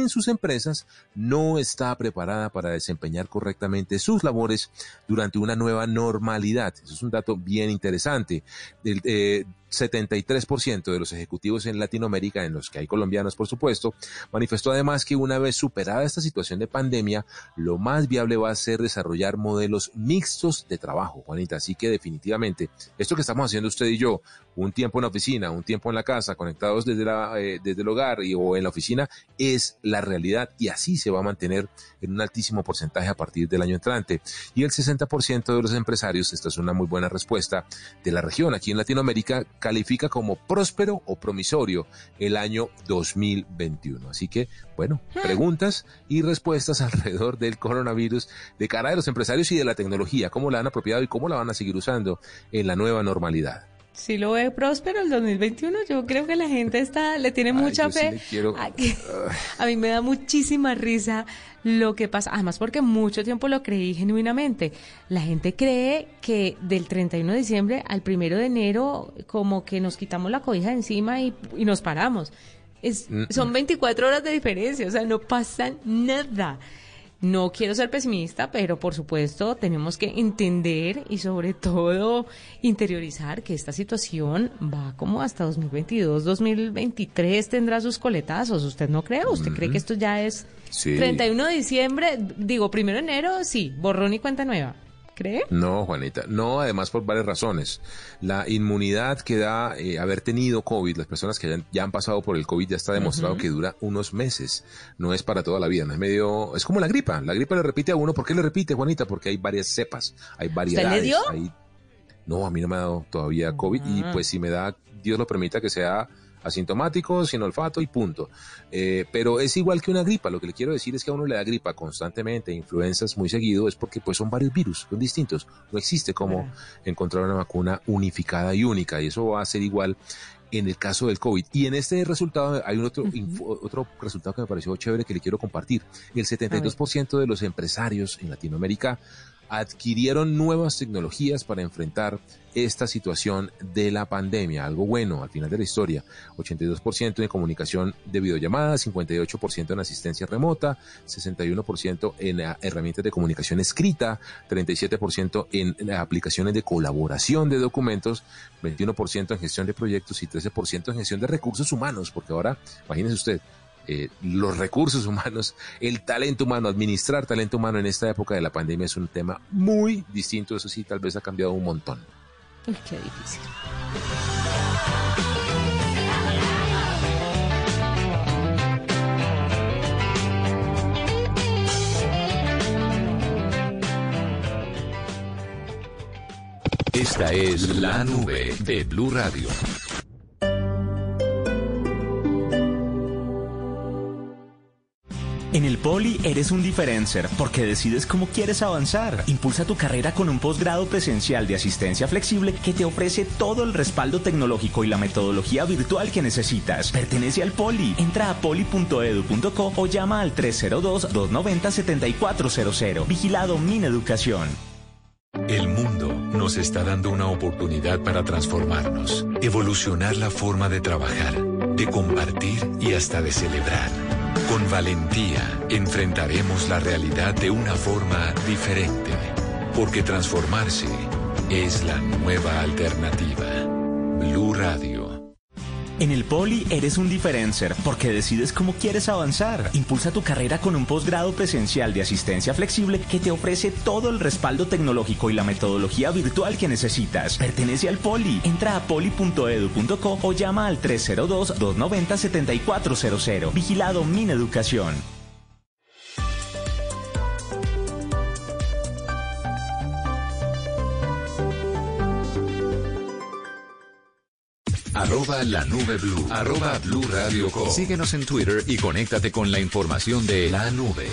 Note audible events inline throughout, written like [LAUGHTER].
en sus empresas no está preparada para desempeñar correctamente sus labores durante una nueva normalidad. Eso es un dato bien interesante. El, eh, 73% de los ejecutivos en Latinoamérica, en los que hay colombianos por supuesto, manifestó además que una vez superada esta situación de pandemia, lo más viable va a ser desarrollar modelos mixtos de trabajo, Juanita. Así que definitivamente, esto que estamos haciendo usted y yo, un tiempo en la oficina, un tiempo en la casa, conectados desde, la, eh, desde el hogar y, o en la oficina, es la realidad y así se va a mantener en un altísimo porcentaje a partir del año entrante. Y el 60% de los empresarios, esta es una muy buena respuesta de la región aquí en Latinoamérica, califica como próspero o promisorio el año 2021. Así que, bueno, hmm. preguntas y respuestas [LAUGHS] alrededor del coronavirus de cara de los empresarios y de la tecnología, cómo la han apropiado y cómo la van a seguir usando en la nueva normalidad. Si lo ve próspero el 2021, yo creo que la gente está le tiene mucha fe. [LAUGHS] a mí me da muchísima risa lo que pasa, además porque mucho tiempo lo creí genuinamente. La gente cree que del 31 de diciembre al 1 de enero como que nos quitamos la cobija encima y, y nos paramos. Es, mm, son 24 mm. horas de diferencia, o sea, no pasa nada. No quiero ser pesimista, pero por supuesto tenemos que entender y sobre todo interiorizar que esta situación va como hasta 2022, 2023 tendrá sus coletazos. ¿Usted no cree? ¿Usted cree que esto ya es 31 de diciembre? Digo, primero de enero, sí, borrón y cuenta nueva cree? No, Juanita, no, además por varias razones. La inmunidad que da eh, haber tenido COVID, las personas que ya, han pasado por el COVID ya está demostrado que dura unos meses, no es para toda la vida, no es medio, es como la gripa, la gripa le repite a uno, ¿por qué le repite, Juanita? Porque hay varias cepas, hay variedades. le dio? No, a mí no me ha dado todavía COVID y ah. pues si me da, Dios lo permita que sea asintomático, sin olfato y punto. Eh, pero es igual que una gripa. Lo que le quiero decir es que a uno le da gripa constantemente, influencias muy seguido, es porque pues son varios virus, son distintos. No existe como encontrar una vacuna unificada y única. Y eso va a ser igual en el caso del COVID. Y en este resultado hay un otro, otro resultado que me pareció chévere que le quiero compartir. El 72% de los empresarios en Latinoamérica adquirieron nuevas tecnologías para enfrentar esta situación de la pandemia. Algo bueno al final de la historia. 82% en comunicación de videollamadas, 58% en asistencia remota, 61% en herramientas de comunicación escrita, 37% en aplicaciones de colaboración de documentos, 21% en gestión de proyectos y 13% en gestión de recursos humanos, porque ahora, imagínese usted, eh, los recursos [LAUGHS] humanos, el talento humano, administrar talento humano en esta época de la pandemia es un tema muy distinto, eso sí, tal vez ha cambiado un montón. qué difícil. Esta es la nube de Blue Radio. En el Poli eres un diferencer porque decides cómo quieres avanzar. Impulsa tu carrera con un posgrado presencial de asistencia flexible que te ofrece todo el respaldo tecnológico y la metodología virtual que necesitas. Pertenece al Poli. Entra a poli.edu.co o llama al 302-290-7400. Vigilado Mineducación. El mundo nos está dando una oportunidad para transformarnos, evolucionar la forma de trabajar, de compartir y hasta de celebrar. Con valentía enfrentaremos la realidad de una forma diferente, porque transformarse es la nueva alternativa. Blue Radio. En el Poli eres un diferencer porque decides cómo quieres avanzar. Impulsa tu carrera con un posgrado presencial de asistencia flexible que te ofrece todo el respaldo tecnológico y la metodología virtual que necesitas. Pertenece al Poli. Entra a poli.edu.co o llama al 302-290-7400. Vigilado Mineducación. Arroba la nube blue. Arroba blue radio Síguenos en Twitter y conéctate con la información de la nube.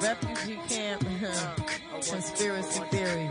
refugee camp, conspiracy theory?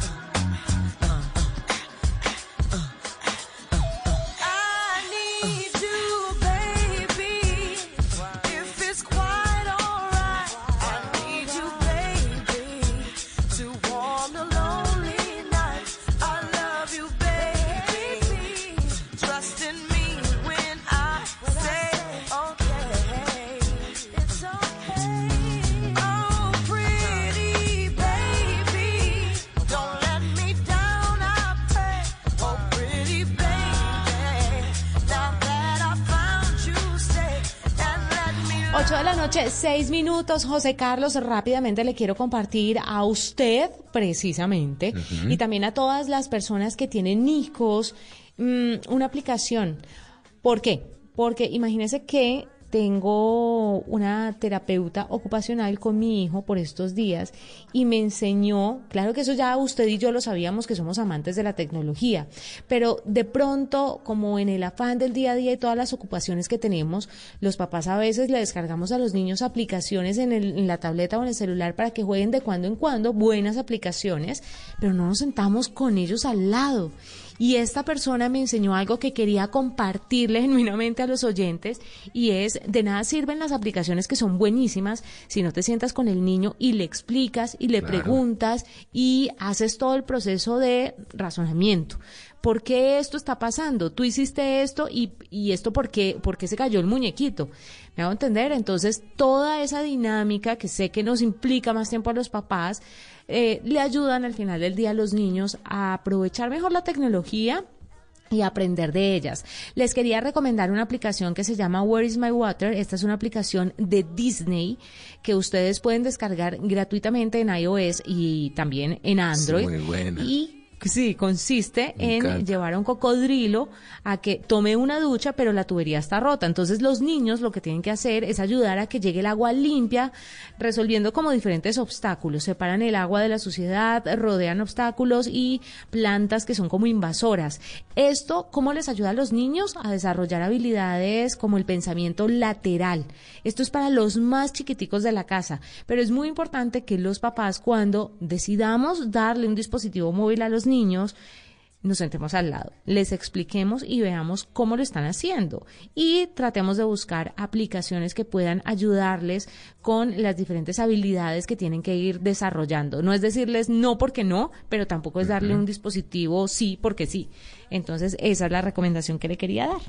Seis minutos. José Carlos, rápidamente le quiero compartir a usted, precisamente, y también a todas las personas que tienen hijos, mm, una aplicación. ¿Por qué? Porque imagínese que tengo una terapeuta ocupacional con mi hijo por estos días y me enseñó, claro que eso ya usted y yo lo sabíamos que somos amantes de la tecnología, pero de pronto, como en el afán del día a día y todas las ocupaciones que tenemos, los papás a veces le descargamos a los niños aplicaciones en, en la tableta o en el celular para que jueguen de cuando en cuando, buenas aplicaciones, pero no nos sentamos con ellos al lado y esta persona me enseñó algo que quería compartirle genuinamente a los oyentes y es, de nada sirven las aplicaciones que son buenísimas si no te sientas con el niño y le explicas y le preguntas y haces todo el proceso de razonamiento. ¿Por qué esto está pasando? Tú hiciste esto y, y esto por qué, por qué se cayó el muñequito. ¿Me hago entender? Entonces, toda esa dinámica que sé que nos implica más tiempo a los papás, eh, le ayudan al final del día a los niños a aprovechar mejor la tecnología y aprender de ellas. Les quería recomendar una aplicación que se llama Where is My Water. Esta es una aplicación de Disney que ustedes pueden descargar gratuitamente en iOS y también en Android. muy buena. Y Sí, consiste en llevar a un cocodrilo a que tome una ducha, pero la tubería está rota. Entonces los niños lo que tienen que hacer es ayudar a que llegue el agua limpia, resolviendo como diferentes obstáculos. Separan el agua de la suciedad, rodean obstáculos y plantas que son como invasoras. Esto, ¿cómo les ayuda a los niños a desarrollar habilidades como el pensamiento lateral? Esto es para los más chiquiticos de la casa, pero es muy importante que los papás cuando decidamos darle un dispositivo móvil a los niños, nos sentemos al lado, les expliquemos y veamos cómo lo están haciendo y tratemos de buscar aplicaciones que puedan ayudarles con las diferentes habilidades que tienen que ir desarrollando. No es decirles no porque no, pero tampoco es darle un dispositivo sí porque sí. Entonces, esa es la recomendación que le quería dar.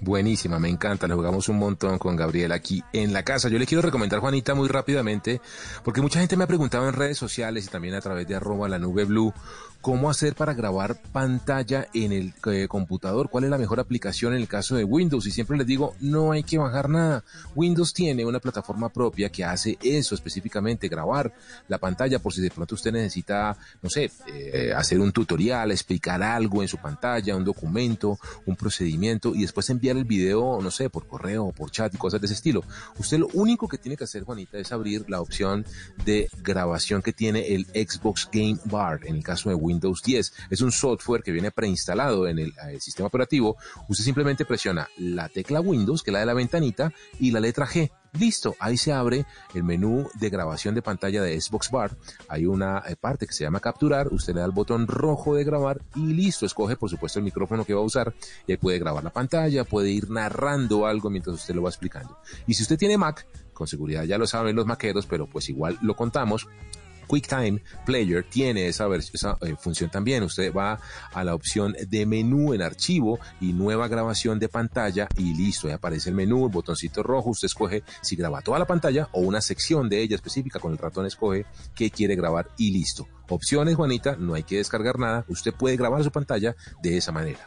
Buenísima, me encanta, le jugamos un montón con Gabriel aquí en la casa. Yo le quiero recomendar, Juanita, muy rápidamente, porque mucha gente me ha preguntado en redes sociales y también a través de arroba la nube blue, cómo hacer para grabar pantalla en el eh, computador, cuál es la mejor aplicación en el caso de Windows. Y siempre les digo, no hay que bajar nada. Windows tiene una plataforma propia que hace eso específicamente, grabar la pantalla por si de pronto usted necesita, no sé, eh, hacer un tutorial, explicar algo en su pantalla, un documento, un procedimiento y después enviar el video, no sé, por correo, por chat y cosas de ese estilo. Usted lo único que tiene que hacer, Juanita, es abrir la opción de grabación que tiene el Xbox Game Bar en el caso de Windows Windows 10. Es un software que viene preinstalado en el, el, sistema operativo. Usted simplemente presiona la tecla Windows, que es la de la ventanita, y la letra G. Listo, ahí se abre el menú de grabación de pantalla de Xbox Bar. Hay una eh, parte que se llama capturar, usted le da el botón rojo de grabar y listo, escoge por supuesto el micrófono que va a usar y ahí puede grabar la pantalla, puede ir narrando algo mientras usted lo va explicando. Y si usted tiene Mac, con seguridad ya lo saben los maqueros, pero pues igual lo contamos, QuickTime Player tiene esa, eh, función también. Usted va a la opción de menú en archivo y nueva grabación de pantalla y listo, ahí aparece el menú, el botoncito rojo, usted escoge si graba toda la pantalla o una sección de ella específica con el ratón escoge que quiere grabar y listo. Opciones, Juanita, no hay que descargar nada, usted puede grabar su pantalla de esa manera.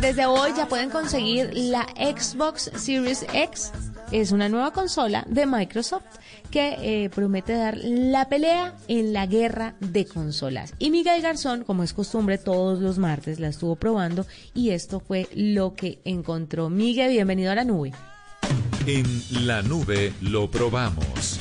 Desde hoy ya pueden conseguir la Xbox Series X. Es una nueva consola de Microsoft que eh, promete dar la pelea en la guerra de consolas. Y Miguel Garzón, como es costumbre, todos los martes la estuvo probando y esto fue lo que encontró. Miguel, bienvenido a la nube. En la nube lo probamos.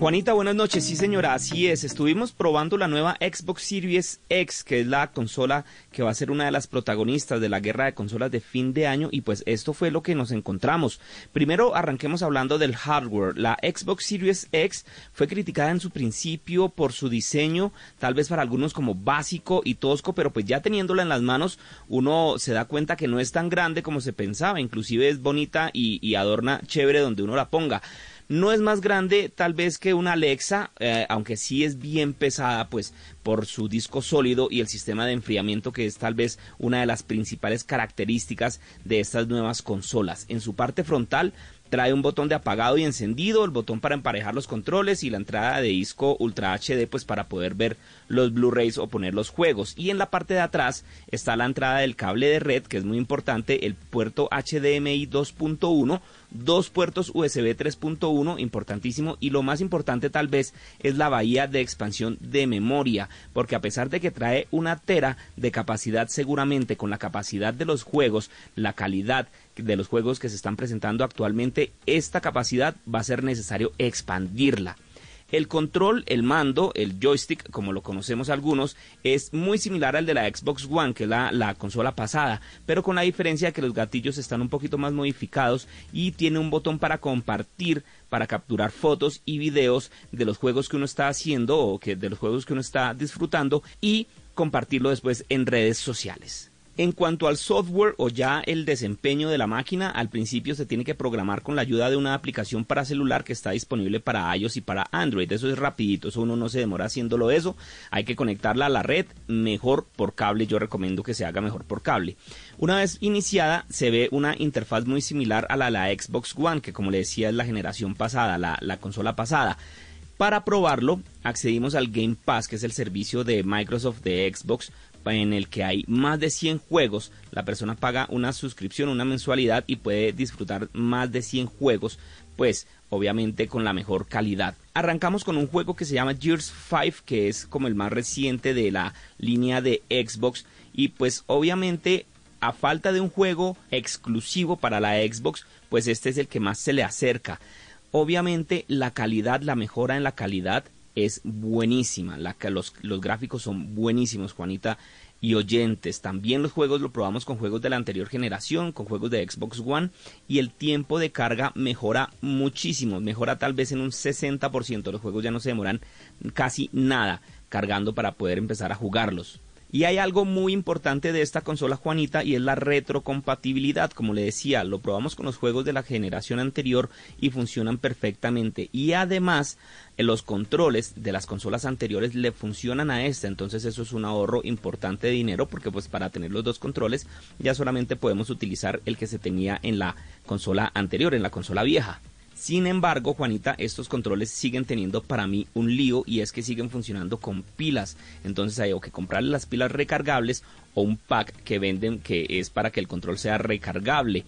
Juanita, buenas noches. Sí, señora, así es. Estuvimos probando la nueva Xbox Series X, que es la consola que va a ser una de las protagonistas de la guerra de consolas de fin de año y pues esto fue lo que nos encontramos. Primero arranquemos hablando del hardware. La Xbox Series X fue criticada en su principio por su diseño, tal vez para algunos como básico y tosco, pero pues ya teniéndola en las manos uno se da cuenta que no es tan grande como se pensaba, inclusive es bonita y, y adorna chévere donde uno la ponga. No es más grande tal vez que una Alexa, eh, aunque sí es bien pesada, pues por su disco sólido y el sistema de enfriamiento que es tal vez una de las principales características de estas nuevas consolas. En su parte frontal trae un botón de apagado y encendido, el botón para emparejar los controles y la entrada de disco Ultra HD pues para poder ver los Blu-rays o poner los juegos. Y en la parte de atrás está la entrada del cable de red que es muy importante, el puerto HDMI 2.1 dos puertos USB 3.1, importantísimo, y lo más importante tal vez es la bahía de expansión de memoria, porque a pesar de que trae una tera de capacidad seguramente con la capacidad de los juegos, la calidad de los juegos que se están presentando actualmente, esta capacidad va a ser necesario expandirla. El control, el mando, el joystick, como lo conocemos algunos, es muy similar al de la Xbox One, que es la, consola pasada, pero con la diferencia de que los gatillos están un poquito más modificados y tiene un botón para compartir, para capturar fotos y videos de los juegos que uno está haciendo o que de los juegos que uno está disfrutando y compartirlo después en redes sociales. En cuanto al software o ya el desempeño de la máquina, al principio se tiene que programar con la ayuda de una aplicación para celular que está disponible para iOS y para Android. Eso es rapidito, eso uno no se demora haciéndolo eso. Hay que conectarla a la red, mejor por cable. Yo recomiendo que se haga mejor por cable. Una vez iniciada, se ve una interfaz muy similar a la de la Xbox One, que como le decía es la generación pasada, la, la consola pasada. Para probarlo, accedimos al Game Pass, que es el servicio de Microsoft de Xbox en el que hay más de 100 juegos, la persona paga una suscripción, una mensualidad y puede disfrutar más de 100 juegos, pues obviamente con la mejor calidad. Arrancamos con un juego que se llama Gears 5, que es como el más reciente de la línea de Xbox y pues obviamente a falta de un juego exclusivo para la Xbox, pues este es el que más se le acerca. Obviamente la calidad, la mejora en la calidad es buenísima. Los, los gráficos son buenísimos, Juanita y oyentes. También los juegos lo probamos con juegos de la anterior generación, con juegos de Xbox One y el tiempo de carga mejora muchísimo, mejora tal vez en un 60%. Los juegos ya no se demoran casi nada cargando para poder empezar a jugarlos. Y hay algo muy importante de esta consola Juanita y es la retrocompatibilidad. Como le decía, lo probamos con los juegos de la generación anterior y funcionan perfectamente. Y además, eh, los controles de las consolas anteriores le funcionan a esta. Entonces eso es un ahorro importante de dinero porque pues para tener los dos controles ya solamente podemos utilizar el que se tenía en la consola anterior, en la consola vieja. Sin embargo, Juanita, estos controles siguen teniendo para mí un lío y es que siguen funcionando con pilas. Entonces hay que comprarle las pilas recargables o un pack que venden que es para que el control sea recargable.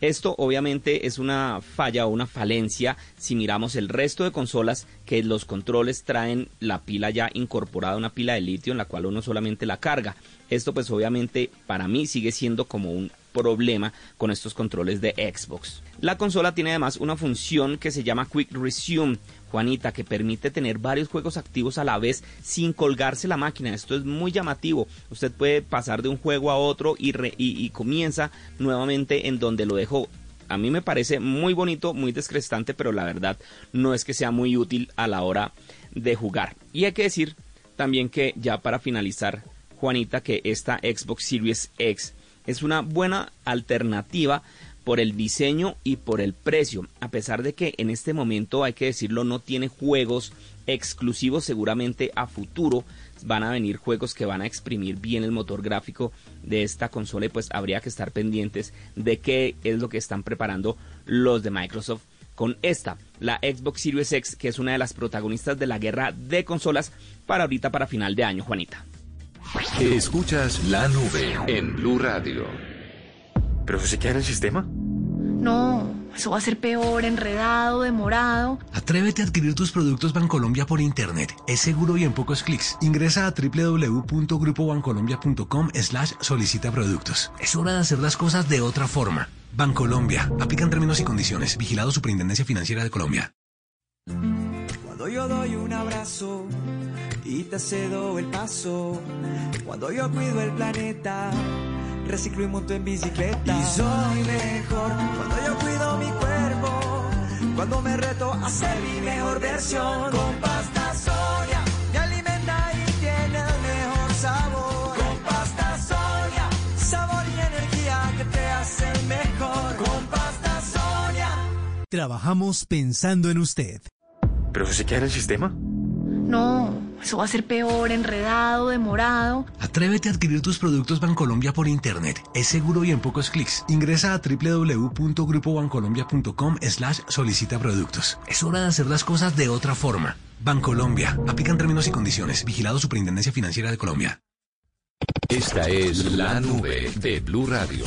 Esto obviamente es una falla o una falencia si miramos el resto de consolas que los controles traen la pila ya incorporada, una pila de litio en la cual uno solamente la carga. Esto pues obviamente para mí sigue siendo como un problema con estos controles de Xbox. La consola tiene además una función que se llama Quick Resume, Juanita, que permite tener varios juegos activos a la vez sin colgarse la máquina. Esto es muy llamativo. Usted puede pasar de un juego a otro y, y, comienza nuevamente en donde lo dejó. A mí me parece muy bonito, muy descrestante, pero la verdad no es que sea muy útil a la hora de jugar. Y hay que decir también que ya para finalizar, Juanita, que esta Xbox Series X es una buena alternativa por el diseño y por el precio, a pesar de que en este momento hay que decirlo no tiene juegos exclusivos seguramente a futuro van a venir juegos que van a exprimir bien el motor gráfico de esta consola y pues habría que estar pendientes de qué es lo que están preparando los de Microsoft con esta, la Xbox Series X, que es una de las protagonistas de la guerra de consolas para ahorita para final de año, Juanita. Escuchas la nube en Blue Radio. ¿Pero se queda en el sistema? No, eso va a ser peor, enredado, demorado. Atrévete a adquirir tus productos Bancolombia por internet. Es seguro y en pocos clics. Ingresa a www.grupobancolombia.com slash solicita productos. Es hora de hacer las cosas de otra forma. Bancolombia. Aplican términos y condiciones. Vigilado Superintendencia Financiera de Colombia. Cuando yo doy un abrazo y te cedo el paso. Cuando yo cuido el planeta reciclo y monto en bicicleta. Y soy mejor cuando yo cuido mi cuerpo, cuando me reto a ser mi mejor versión. Con pasta Sonia me alimenta y tiene el mejor sabor. Con pasta Sonia, sabor y energía que te hacen mejor. Con pasta Sonia. Trabajamos pensando en usted. ¿Pero se queda en el sistema? No, eso va a ser peor, enredado, demorado. Atrévete a adquirir tus productos Bancolombia por internet. Es seguro y en pocos clics. Ingresa a www.grupobancolombia.com slash solicita productos. Es hora de hacer las cosas de otra forma. Bancolombia. Aplican términos y condiciones. Vigilado Superintendencia Financiera de Colombia. Esta es la nube de Blue Radio.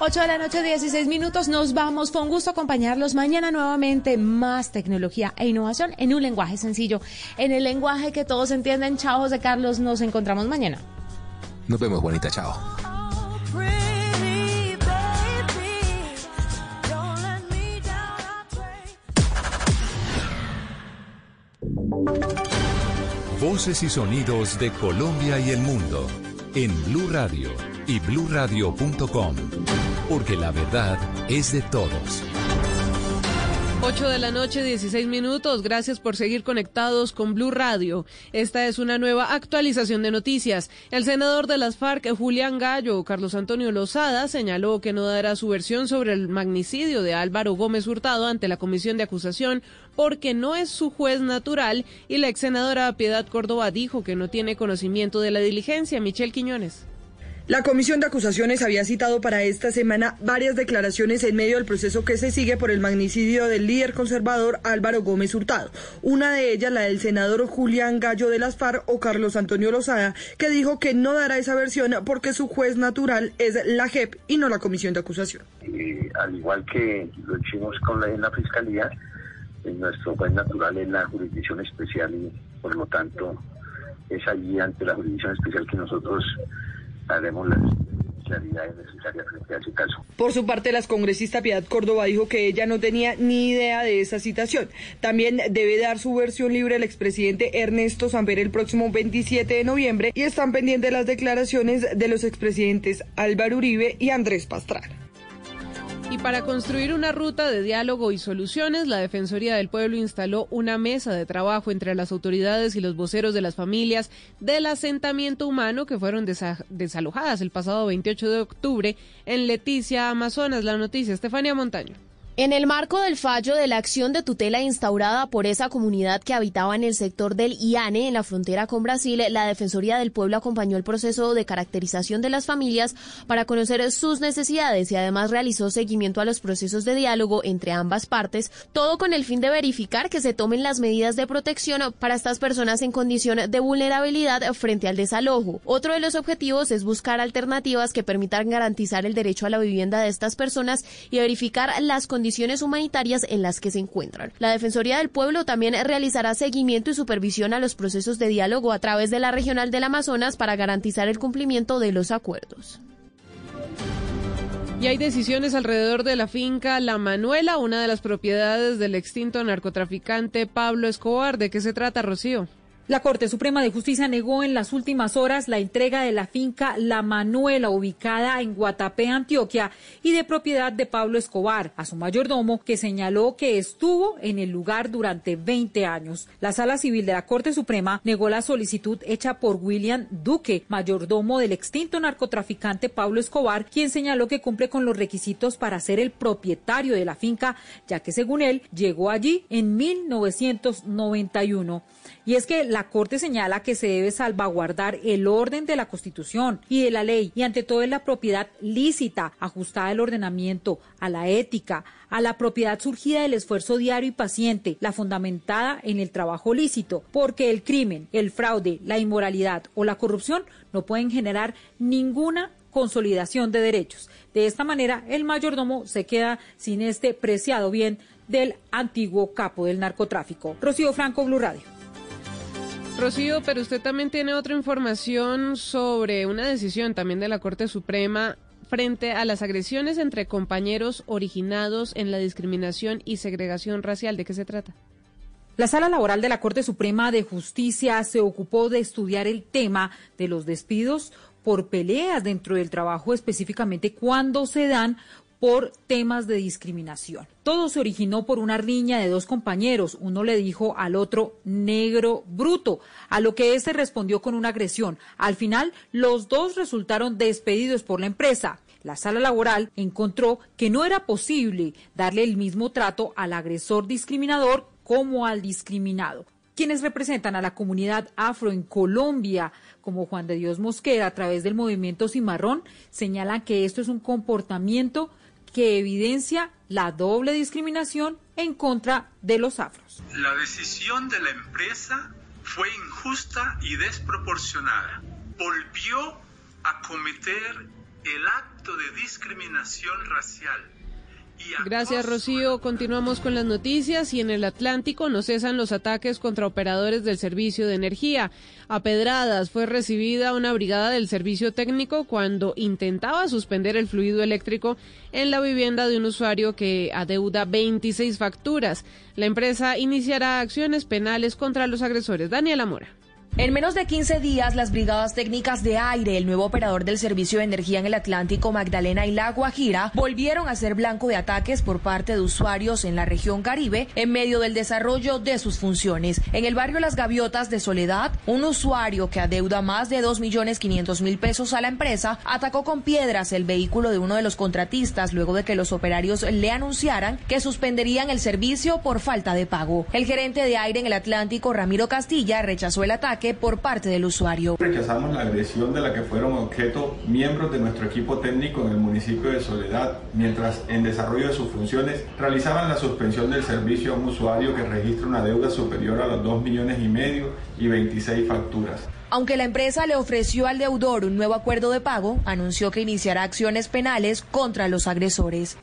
8 de la noche, 16 minutos. Nos vamos. Fue un gusto acompañarlos mañana nuevamente. Más tecnología e innovación en un lenguaje sencillo. En el lenguaje que todos entienden. Chao, José Carlos. Nos encontramos mañana. Nos vemos, Juanita. Chao. Voces y sonidos de Colombia y el mundo en Blue Radio y bluradio.com, porque la verdad es de todos. 8 de la noche, 16 minutos. Gracias por seguir conectados con Blue Radio. Esta es una nueva actualización de noticias. El senador de las FARC, Julián Gallo, Carlos Antonio Lozada, señaló que no dará su versión sobre el magnicidio de Álvaro Gómez Hurtado ante la comisión de acusación porque no es su juez natural y la ex senadora Piedad Córdoba dijo que no tiene conocimiento de la diligencia. Michelle Quiñones. La Comisión de Acusaciones había citado para esta semana varias declaraciones en medio del proceso que se sigue por el magnicidio del líder conservador Álvaro Gómez Hurtado. Una de ellas, la del senador Julián Gallo de las FARC o Carlos Antonio Lozada, que dijo que no dará esa versión porque su juez natural es la JEP y no la Comisión de Acusación. al igual que lo hicimos con la, Fiscalía, nuestro juez natural es la jurisdicción especial y por lo tanto es allí ante la jurisdicción especial que nosotros haremos las necesarias frente a ese caso. Por su parte, la congresista Piedad Córdoba dijo que ella no tenía ni idea de esa citación. También debe dar su versión libre el expresidente Ernesto Samper el próximo 27 de noviembre y están pendientes las declaraciones de los expresidentes Álvaro Uribe y Andrés Pastrana. Y para construir una ruta de diálogo y soluciones, la Defensoría del Pueblo instaló una mesa de trabajo entre las autoridades y los voceros de las familias del asentamiento humano que fueron desalojadas el pasado 28 de octubre en Leticia, Amazonas. La noticia, Estefania Montaño. En el marco del fallo de la acción de tutela instaurada por esa comunidad que habitaba en el sector del IANE, en la frontera con Brasil, la Defensoría del Pueblo acompañó el proceso de caracterización de las familias para conocer sus necesidades y además realizó seguimiento a los procesos de diálogo entre ambas partes, todo con el fin de verificar que se tomen las medidas de protección para estas personas en condición de vulnerabilidad frente al desalojo. Otro de los objetivos es buscar alternativas que permitan garantizar el derecho a la vivienda de estas personas y verificar las condiciones condiciones humanitarias en las que se encuentran. La Defensoría del Pueblo también realizará seguimiento y supervisión a los procesos de diálogo a través de la Regional del Amazonas para garantizar el cumplimiento de los acuerdos. Y hay decisiones alrededor de la finca La Manuela, una de las propiedades del extinto narcotraficante Pablo Escobar. ¿De qué se trata, Rocío? La Corte Suprema de Justicia negó en las últimas horas la entrega de la finca La Manuela, ubicada en Guatapé, Antioquia, y de propiedad de Pablo Escobar, a su mayordomo, que señaló que estuvo en el lugar durante 20 años. La Sala Civil de la Corte Suprema negó la solicitud hecha por William Duque, mayordomo del extinto narcotraficante Pablo Escobar, quien señaló que cumple con los requisitos para ser el propietario de la finca, ya que según él llegó allí en 1991 Y es que la Corte señala que se debe salvaguardar el orden de la Constitución y de la ley y ante todo es la propiedad lícita, ajustada al ordenamiento, a la ética, a la propiedad surgida del esfuerzo diario y paciente, la fundamentada en el trabajo lícito, porque el crimen, el fraude, la inmoralidad o la corrupción no pueden generar ninguna consolidación de derechos. De esta manera, el mayordomo se queda sin este preciado bien del antiguo capo del narcotráfico. Rocío Franco, Blue Radio. Rocío, pero usted también tiene otra información sobre una decisión también de la Corte Suprema frente a las agresiones entre compañeros originados en la discriminación y segregación racial. ¿De qué se trata? La Sala Laboral de la Corte Suprema de Justicia se ocupó de estudiar el tema de los despidos por peleas dentro del trabajo, específicamente cuando se dan por temas de discriminación. Todo se originó por una riña de dos compañeros. Uno le dijo al otro negro bruto, a lo que éste respondió con una agresión. Al final, los dos resultaron despedidos por la empresa. La sala laboral encontró que no era posible darle el mismo trato al agresor discriminador como al discriminado. Quienes representan a la comunidad afro en Colombia, como Juan de Dios Mosquera, a través del movimiento Cimarrón, señalan que esto es un comportamiento que evidencia la doble discriminación en contra de los afros. La decisión de la empresa fue injusta y desproporcionada. Volvió a cometer el acto de discriminación racial Gracias, Rocío. Continuamos con las noticias y en el Atlántico no cesan los ataques contra operadores del servicio de energía. A Pedradas fue recibida una brigada del servicio técnico cuando intentaba suspender el fluido eléctrico en la vivienda de un usuario que adeuda 26 facturas. La empresa iniciará acciones penales contra los agresores. Daniela Mora. En menos de 15 días, las brigadas técnicas de aire, el nuevo operador del servicio de energía en el Atlántico, Magdalena y La Guajira, volvieron a ser blanco de ataques por parte de usuarios en la región Caribe en medio del desarrollo de sus funciones. En el barrio Las Gaviotas de Soledad, un usuario que adeuda más de 2.500.000 pesos a la empresa atacó con piedras el vehículo de uno de los contratistas luego de que los operarios le anunciaran que suspenderían el servicio por falta de pago. El gerente de aire en el Atlántico, Ramiro Castilla, rechazó el ataque por parte del usuario. Rechazamos la agresión de la que fueron objeto miembros de nuestro equipo técnico en el municipio de Soledad, mientras en desarrollo de sus funciones realizaban la suspensión del servicio a un usuario que registra una deuda superior a los 2 millones y medio y 26 facturas. Aunque la empresa le ofreció al deudor un nuevo acuerdo de pago, anunció que iniciará acciones penales contra los agresores.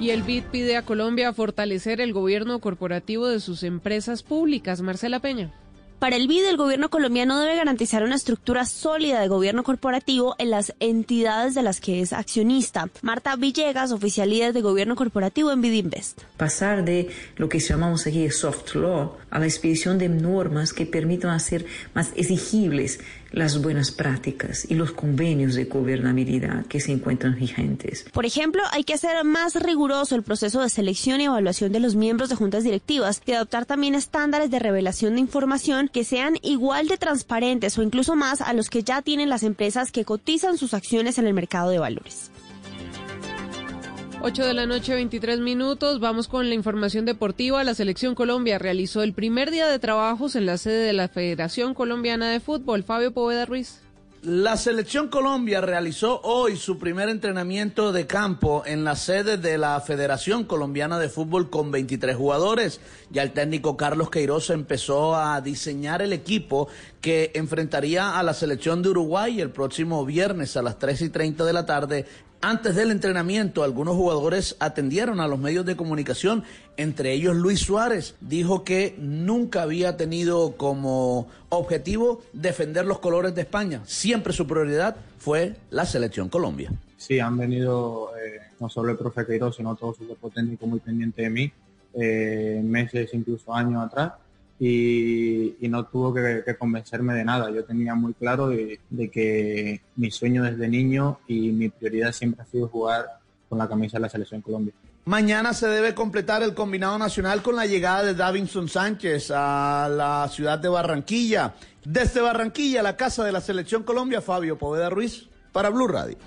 Y el BID pide a Colombia fortalecer el gobierno corporativo de sus empresas públicas. Marcela Peña. Para el BID, el gobierno colombiano debe garantizar una estructura sólida de gobierno corporativo en las entidades de las que es accionista. Marta Villegas, oficial de gobierno corporativo en BID Invest. Pasar de lo que llamamos aquí soft law a la expedición de normas que permitan hacer más exigibles las buenas prácticas y los convenios de gobernabilidad que se encuentran vigentes. Por ejemplo, hay que hacer más riguroso el proceso de selección y evaluación de los miembros de juntas directivas y adoptar también estándares de revelación de información que sean igual de transparentes o incluso más a los que ya tienen las empresas que cotizan sus acciones en el mercado de valores. 8 de la noche, 23 minutos. Vamos con la información deportiva. La Selección Colombia realizó el primer día de trabajos en la sede de la Federación Colombiana de Fútbol. Fabio Poveda Ruiz. La selección Colombia realizó hoy su primer entrenamiento de campo en la sede de la Federación Colombiana de Fútbol con 23 jugadores. Ya el técnico Carlos Queiroz empezó a diseñar el equipo que enfrentaría a la selección de Uruguay el próximo viernes a las 3 y 30 de la tarde antes del entrenamiento, algunos jugadores atendieron a los medios de comunicación, entre ellos Luis Suárez. Dijo que nunca había tenido como objetivo defender los colores de España. Siempre su prioridad fue la selección Colombia. Sí, han venido eh, no solo el profe Queiroz, sino todo su cuerpo técnico muy pendiente de mí, eh, meses, incluso años atrás y, no tuvo que, convencerme de nada. Yo tenía muy claro de, que mi sueño desde niño y mi prioridad siempre ha sido jugar con la camisa de la Selección Colombia. Mañana se debe completar el combinado nacional con la llegada de Davinson Sánchez a la ciudad de Barranquilla. Desde Barranquilla, la casa de la Selección Colombia, Fabio Poveda Ruiz, para Blue Radio.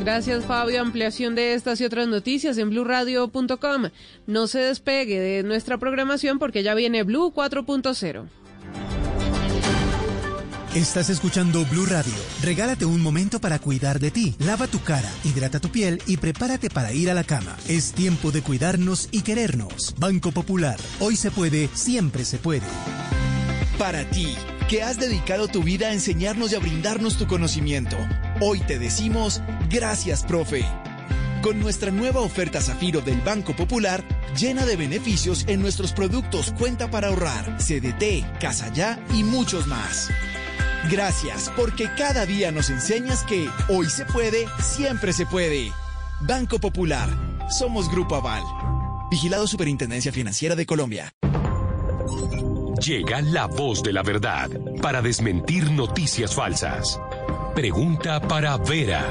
Gracias Fabio. Ampliación de estas y otras noticias en blurradio.com. No se despegue de nuestra programación porque ya viene Blue 4.0. Estás escuchando Blue Radio. Regálate un momento para cuidar de ti. Lava tu cara, hidrata tu piel y prepárate para ir a la cama. Es tiempo de cuidarnos y querernos. Banco Popular. Hoy se puede, siempre se puede. Para ti, que has dedicado tu vida a enseñarnos y a brindarnos tu conocimiento. Hoy te decimos gracias, profe. Con nuestra nueva oferta Zafiro del Banco Popular, llena de beneficios en nuestros productos Cuenta para ahorrar, CDT, Casa Ya y muchos más. Gracias, porque cada día nos enseñas que hoy se puede, siempre se puede. Banco Popular. Somos Grupo Aval. Vigilado Superintendencia Financiera de Colombia. Llega la voz de la verdad para desmentir noticias falsas. Pregunta para Vera.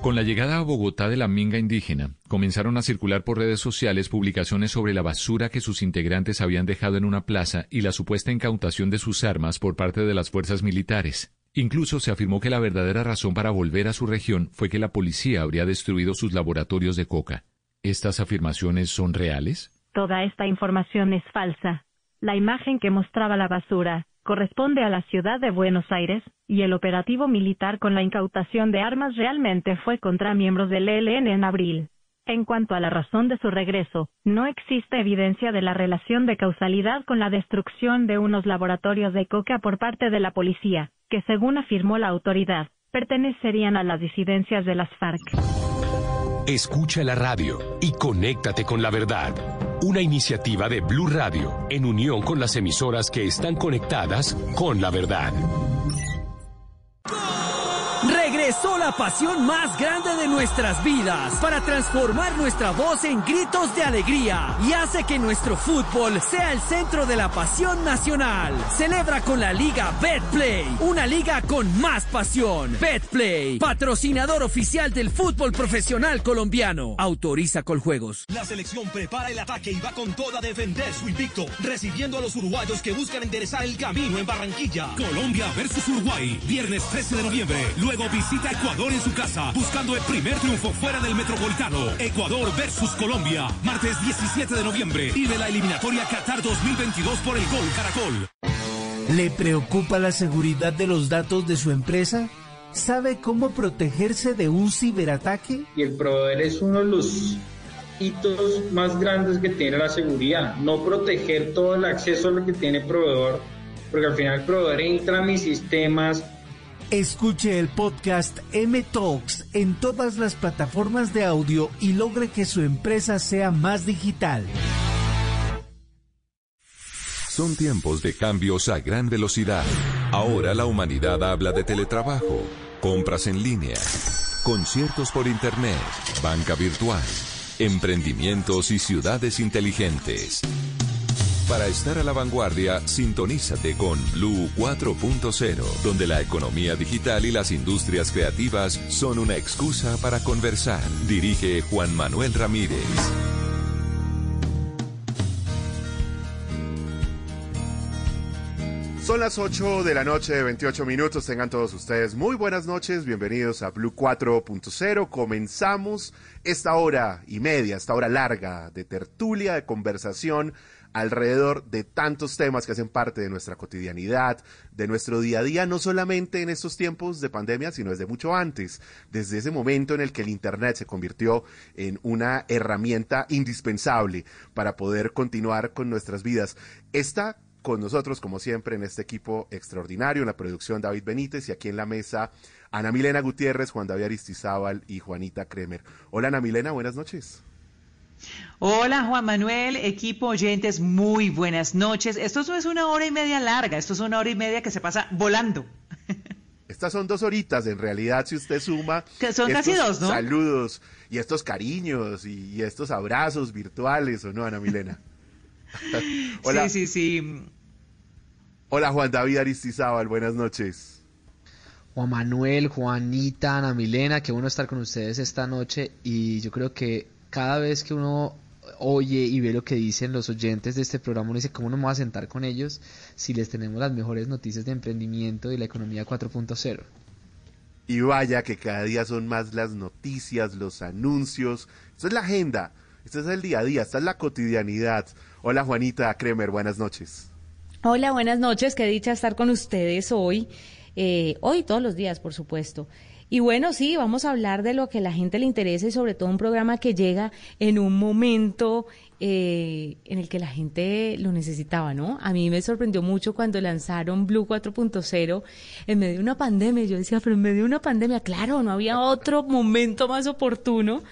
Con la llegada a Bogotá de la minga indígena, comenzaron a circular por redes sociales publicaciones sobre la basura que sus integrantes habían dejado en una plaza y la supuesta incautación de sus armas por parte de las fuerzas militares. Incluso se afirmó que la verdadera razón para volver a su región fue que la policía habría destruido sus laboratorios de coca. ¿Estas afirmaciones son reales? Toda esta información es falsa. La imagen que mostraba la basura corresponde a la ciudad de Buenos Aires, y el operativo militar con la incautación de armas realmente fue contra miembros del ELN en abril. En cuanto a la razón de su regreso, no existe evidencia de la relación de causalidad con la destrucción de unos laboratorios de coca por parte de la policía, que según afirmó la autoridad, pertenecerían a las disidencias de las FARC. Escucha la radio y conéctate con la verdad. Una iniciativa de Blue Radio en unión con las emisoras que están conectadas con la verdad. Regresó la pasión más grande de nuestras vidas para transformar nuestra voz en gritos de alegría y hace que nuestro fútbol sea el centro de la pasión nacional. Celebra con la Liga BetPlay, una liga con más pasión. BetPlay, patrocinador oficial del fútbol profesional colombiano. Autoriza con juegos. La selección prepara el ataque y va con toda a defender su invicto, recibiendo a los uruguayos que buscan enderezar el camino en Barranquilla. Colombia versus Uruguay, viernes 13 de noviembre. Luego visita Ecuador en su casa, buscando el primer triunfo fuera del Metropolitano. Ecuador versus Colombia, martes 17 de noviembre. Y de la eliminatoria Qatar 2022 por el Gol Caracol. ¿Le preocupa la seguridad de los datos de su empresa? ¿Sabe cómo protegerse de un ciberataque? Y el proveedor es uno de los hitos más grandes que tiene la seguridad. No proteger todo el acceso a lo que tiene el proveedor, porque al final el proveedor entra a mis sistemas, Escuche el podcast M Talks en todas las plataformas de audio y logre que su empresa sea más digital. Son tiempos de cambios a gran velocidad. Ahora la humanidad habla de teletrabajo, compras en línea, conciertos por internet, banca virtual, emprendimientos y ciudades inteligentes. Para estar a la vanguardia, sintonízate con Blue 4.0, donde la economía digital y las industrias creativas son una excusa para conversar. Dirige Juan Manuel Ramírez. Son las 8 de la noche, de 28 minutos. Tengan todos ustedes muy buenas noches. Bienvenidos a Blue 4.0. Comenzamos esta hora y media, esta hora larga de tertulia, de conversación alrededor de tantos temas que hacen parte de nuestra cotidianidad, de nuestro día a día, no solamente en estos tiempos de pandemia, sino desde mucho antes, desde ese momento en el que el Internet se convirtió en una herramienta indispensable para poder continuar con nuestras vidas. Está con nosotros, como siempre, en este equipo extraordinario, en la producción David Benítez y aquí en la mesa Ana Milena Gutiérrez, Juan David Aristizábal y Juanita Kremer. Hola Ana Milena, buenas noches. Hola Juan Manuel, equipo oyentes, muy buenas noches. Esto no es una hora y media larga, esto es una hora y media que se pasa volando. [LAUGHS] Estas son dos horitas, en realidad, si usted suma. Que son casi dos, ¿no? Saludos y estos cariños y, estos abrazos virtuales, ¿o no, Ana Milena? [LAUGHS] Hola. Sí, sí, sí. Hola Juan David Aristizábal, buenas noches. Juan Manuel, Juanita, Ana Milena, qué bueno estar con ustedes esta noche y yo creo que cada vez que uno oye y ve lo que dicen los oyentes de este programa, uno dice, ¿cómo nos vamos a sentar con ellos si les tenemos las mejores noticias de emprendimiento y la economía 4.0? Y vaya que cada día son más las noticias, los anuncios. Esto es la agenda, esto es el día a día, esta es la cotidianidad. Hola Juanita Kremer, buenas noches. Hola, buenas noches, qué dicha estar con ustedes hoy. Eh, hoy todos los días, por supuesto. Y bueno, sí, vamos a hablar de lo que a la gente le interesa y sobre todo un programa que llega en un momento eh, en el que la gente lo necesitaba, ¿no? A mí me sorprendió mucho cuando lanzaron Blue 4.0 en medio de una pandemia. Yo decía, pero en medio de una pandemia, claro, no había otro momento más oportuno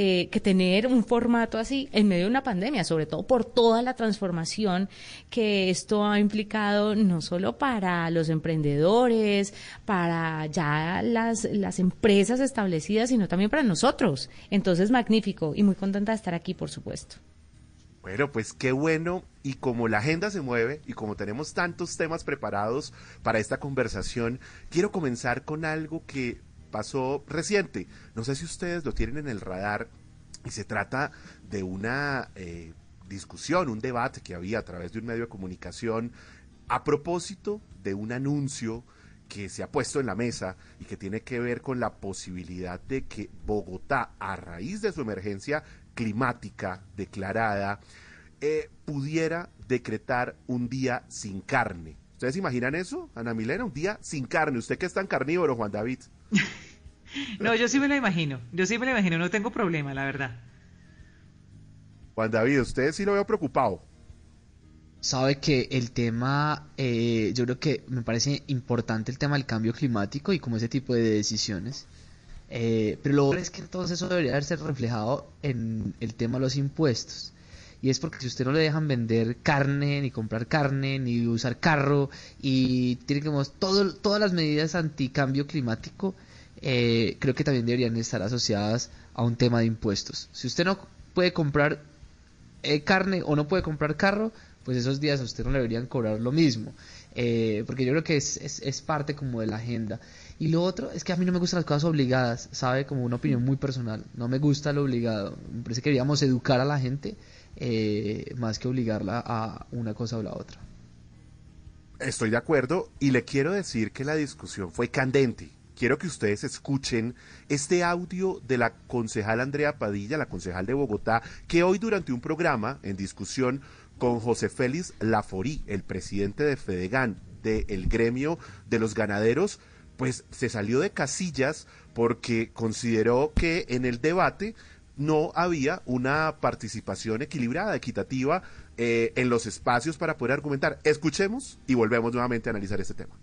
eh, que tener un formato así en medio de una pandemia, sobre todo por toda la transformación que esto ha implicado no solo para los emprendedores, para ya las, las empresas establecidas, sino también para nosotros. Entonces, magnífico y muy contenta de estar aquí, por supuesto. Bueno, pues qué bueno. Y como la agenda se mueve y como tenemos tantos temas preparados para esta conversación, quiero comenzar con algo que pasó reciente. No sé si ustedes lo tienen en el radar y se trata de una eh, discusión, un debate que había a través de un medio de comunicación a propósito de un anuncio que se ha puesto en la mesa y que tiene que ver con la posibilidad de que Bogotá, a raíz de su emergencia climática declarada, eh, pudiera decretar un día sin carne. ¿Ustedes imaginan eso, Ana Milena? Un día sin carne. Usted que es tan carnívoro, Juan David. [LAUGHS] no, yo sí me lo imagino. Yo sí me lo imagino. No tengo problema, la verdad. Juan David, usted sí lo veo preocupado. Sabe que el tema, eh, yo creo que me parece importante el tema del cambio climático y como ese tipo de decisiones. Eh, pero lo es que entonces eso debería ser reflejado en el tema de los impuestos. Y es porque si usted no le dejan vender carne, ni comprar carne, ni usar carro, y tiene que todo, todas las medidas anticambio climático, eh, creo que también deberían estar asociadas a un tema de impuestos. Si usted no puede comprar eh, carne o no puede comprar carro, pues esos días a usted no le deberían cobrar lo mismo. Eh, porque yo creo que es, es, parte como de la agenda. Y lo otro es que a mí no me gustan las cosas obligadas, ¿sabe? Como una opinión muy personal. No me gusta lo obligado. Me parece que deberíamos educar a la gente eh, más que obligarla a una cosa o la otra. Estoy de acuerdo y le quiero decir que la discusión fue candente. Quiero que ustedes escuchen este audio de la concejal Andrea Padilla, la concejal de Bogotá, que hoy durante un programa en discusión con José Félix Laforí, el presidente de Fedegan, del gremio de los ganaderos, pues se salió de casillas porque consideró que en el debate no había una participación equilibrada, equitativa eh, en los espacios para poder argumentar. Escuchemos y volvemos nuevamente a analizar este tema.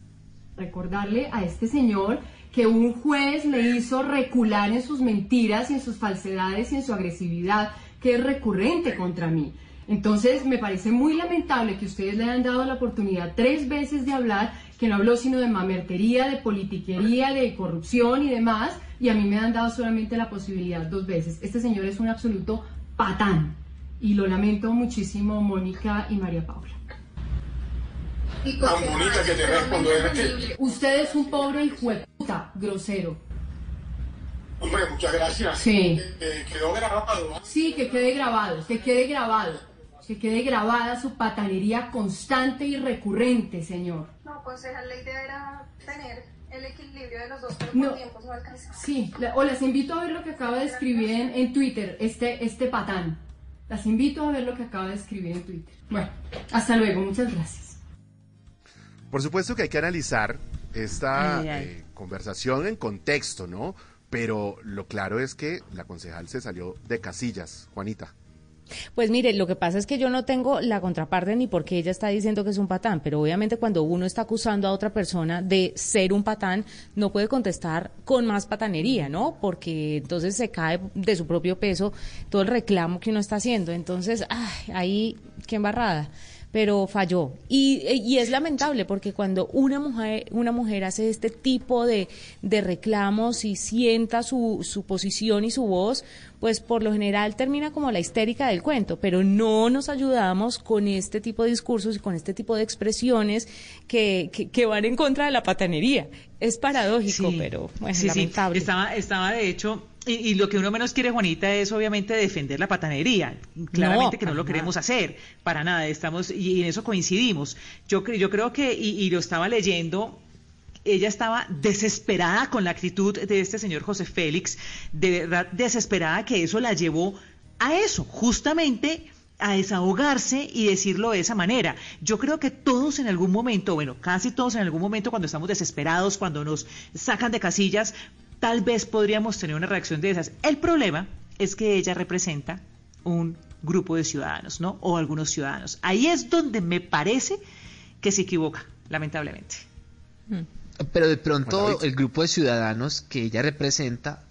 Recordarle a este señor que un juez le hizo recular en sus mentiras en sus falsedades y en su agresividad, que es recurrente contra mí. Entonces, me parece muy lamentable que ustedes le hayan dado la oportunidad tres veces de hablar, que no habló sino de mamertería, de politiquería, de corrupción y demás, y a mí me han dado solamente la posibilidad dos veces. Este señor es un absoluto patán y lo lamento muchísimo Mónica y María Paula. Ah, Mónica, que te respondo Usted es un pobre hijo de puta, grosero. Hombre, muchas gracias. Sí. Eh, quedó grabado. Sí, que quede grabado, que quede grabado. Que quede grabada su patanería constante y recurrente, señor. No, pues esa ley deberá tener el equilibrio de los dos, pero no, tiempo no alcanza. Sí, o las invito a ver lo que acaba de escribir en, Twitter, este, este patán. Las invito a ver lo que acaba de escribir en Twitter. Bueno, hasta luego, muchas gracias. Por supuesto que hay que analizar esta eh, conversación en contexto, ¿no? Pero lo claro es que la concejal se salió de casillas, Juanita. Pues mire, lo que pasa es que yo no tengo la contraparte ni porque ella está diciendo que es un patán, pero obviamente cuando uno está acusando a otra persona de ser un patán, no puede contestar con más patanería, ¿no? Porque entonces se cae de su propio peso todo el reclamo que uno está haciendo. Entonces, ay, ahí, qué embarrada pero falló. Y, y, es lamentable porque cuando una mujer, una mujer hace este tipo de, de reclamos y sienta su, su posición y su voz, pues por lo general termina como la histérica del cuento, pero no nos ayudamos con este tipo de discursos y con este tipo de expresiones que, que, van en contra de la patanería. Es paradójico, pero bueno, lamentable. Estaba, estaba de hecho y, lo que uno menos quiere, Juanita, es obviamente defender la patanería. Claramente que no lo queremos hacer, para nada. Estamos y, en eso coincidimos. Yo, yo creo que, y, lo estaba leyendo, ella estaba desesperada con la actitud de este señor José Félix, de verdad desesperada que eso la llevó a eso, justamente a desahogarse y decirlo de esa manera. Yo creo que todos en algún momento, bueno, casi todos en algún momento cuando estamos desesperados, cuando nos sacan de casillas, tal vez podríamos tener una reacción de esas. El problema es que ella representa un grupo de ciudadanos, ¿no? O algunos ciudadanos. Ahí es donde me parece que se equivoca, lamentablemente. Hmm. Pero de pronto el grupo de ciudadanos que ella representa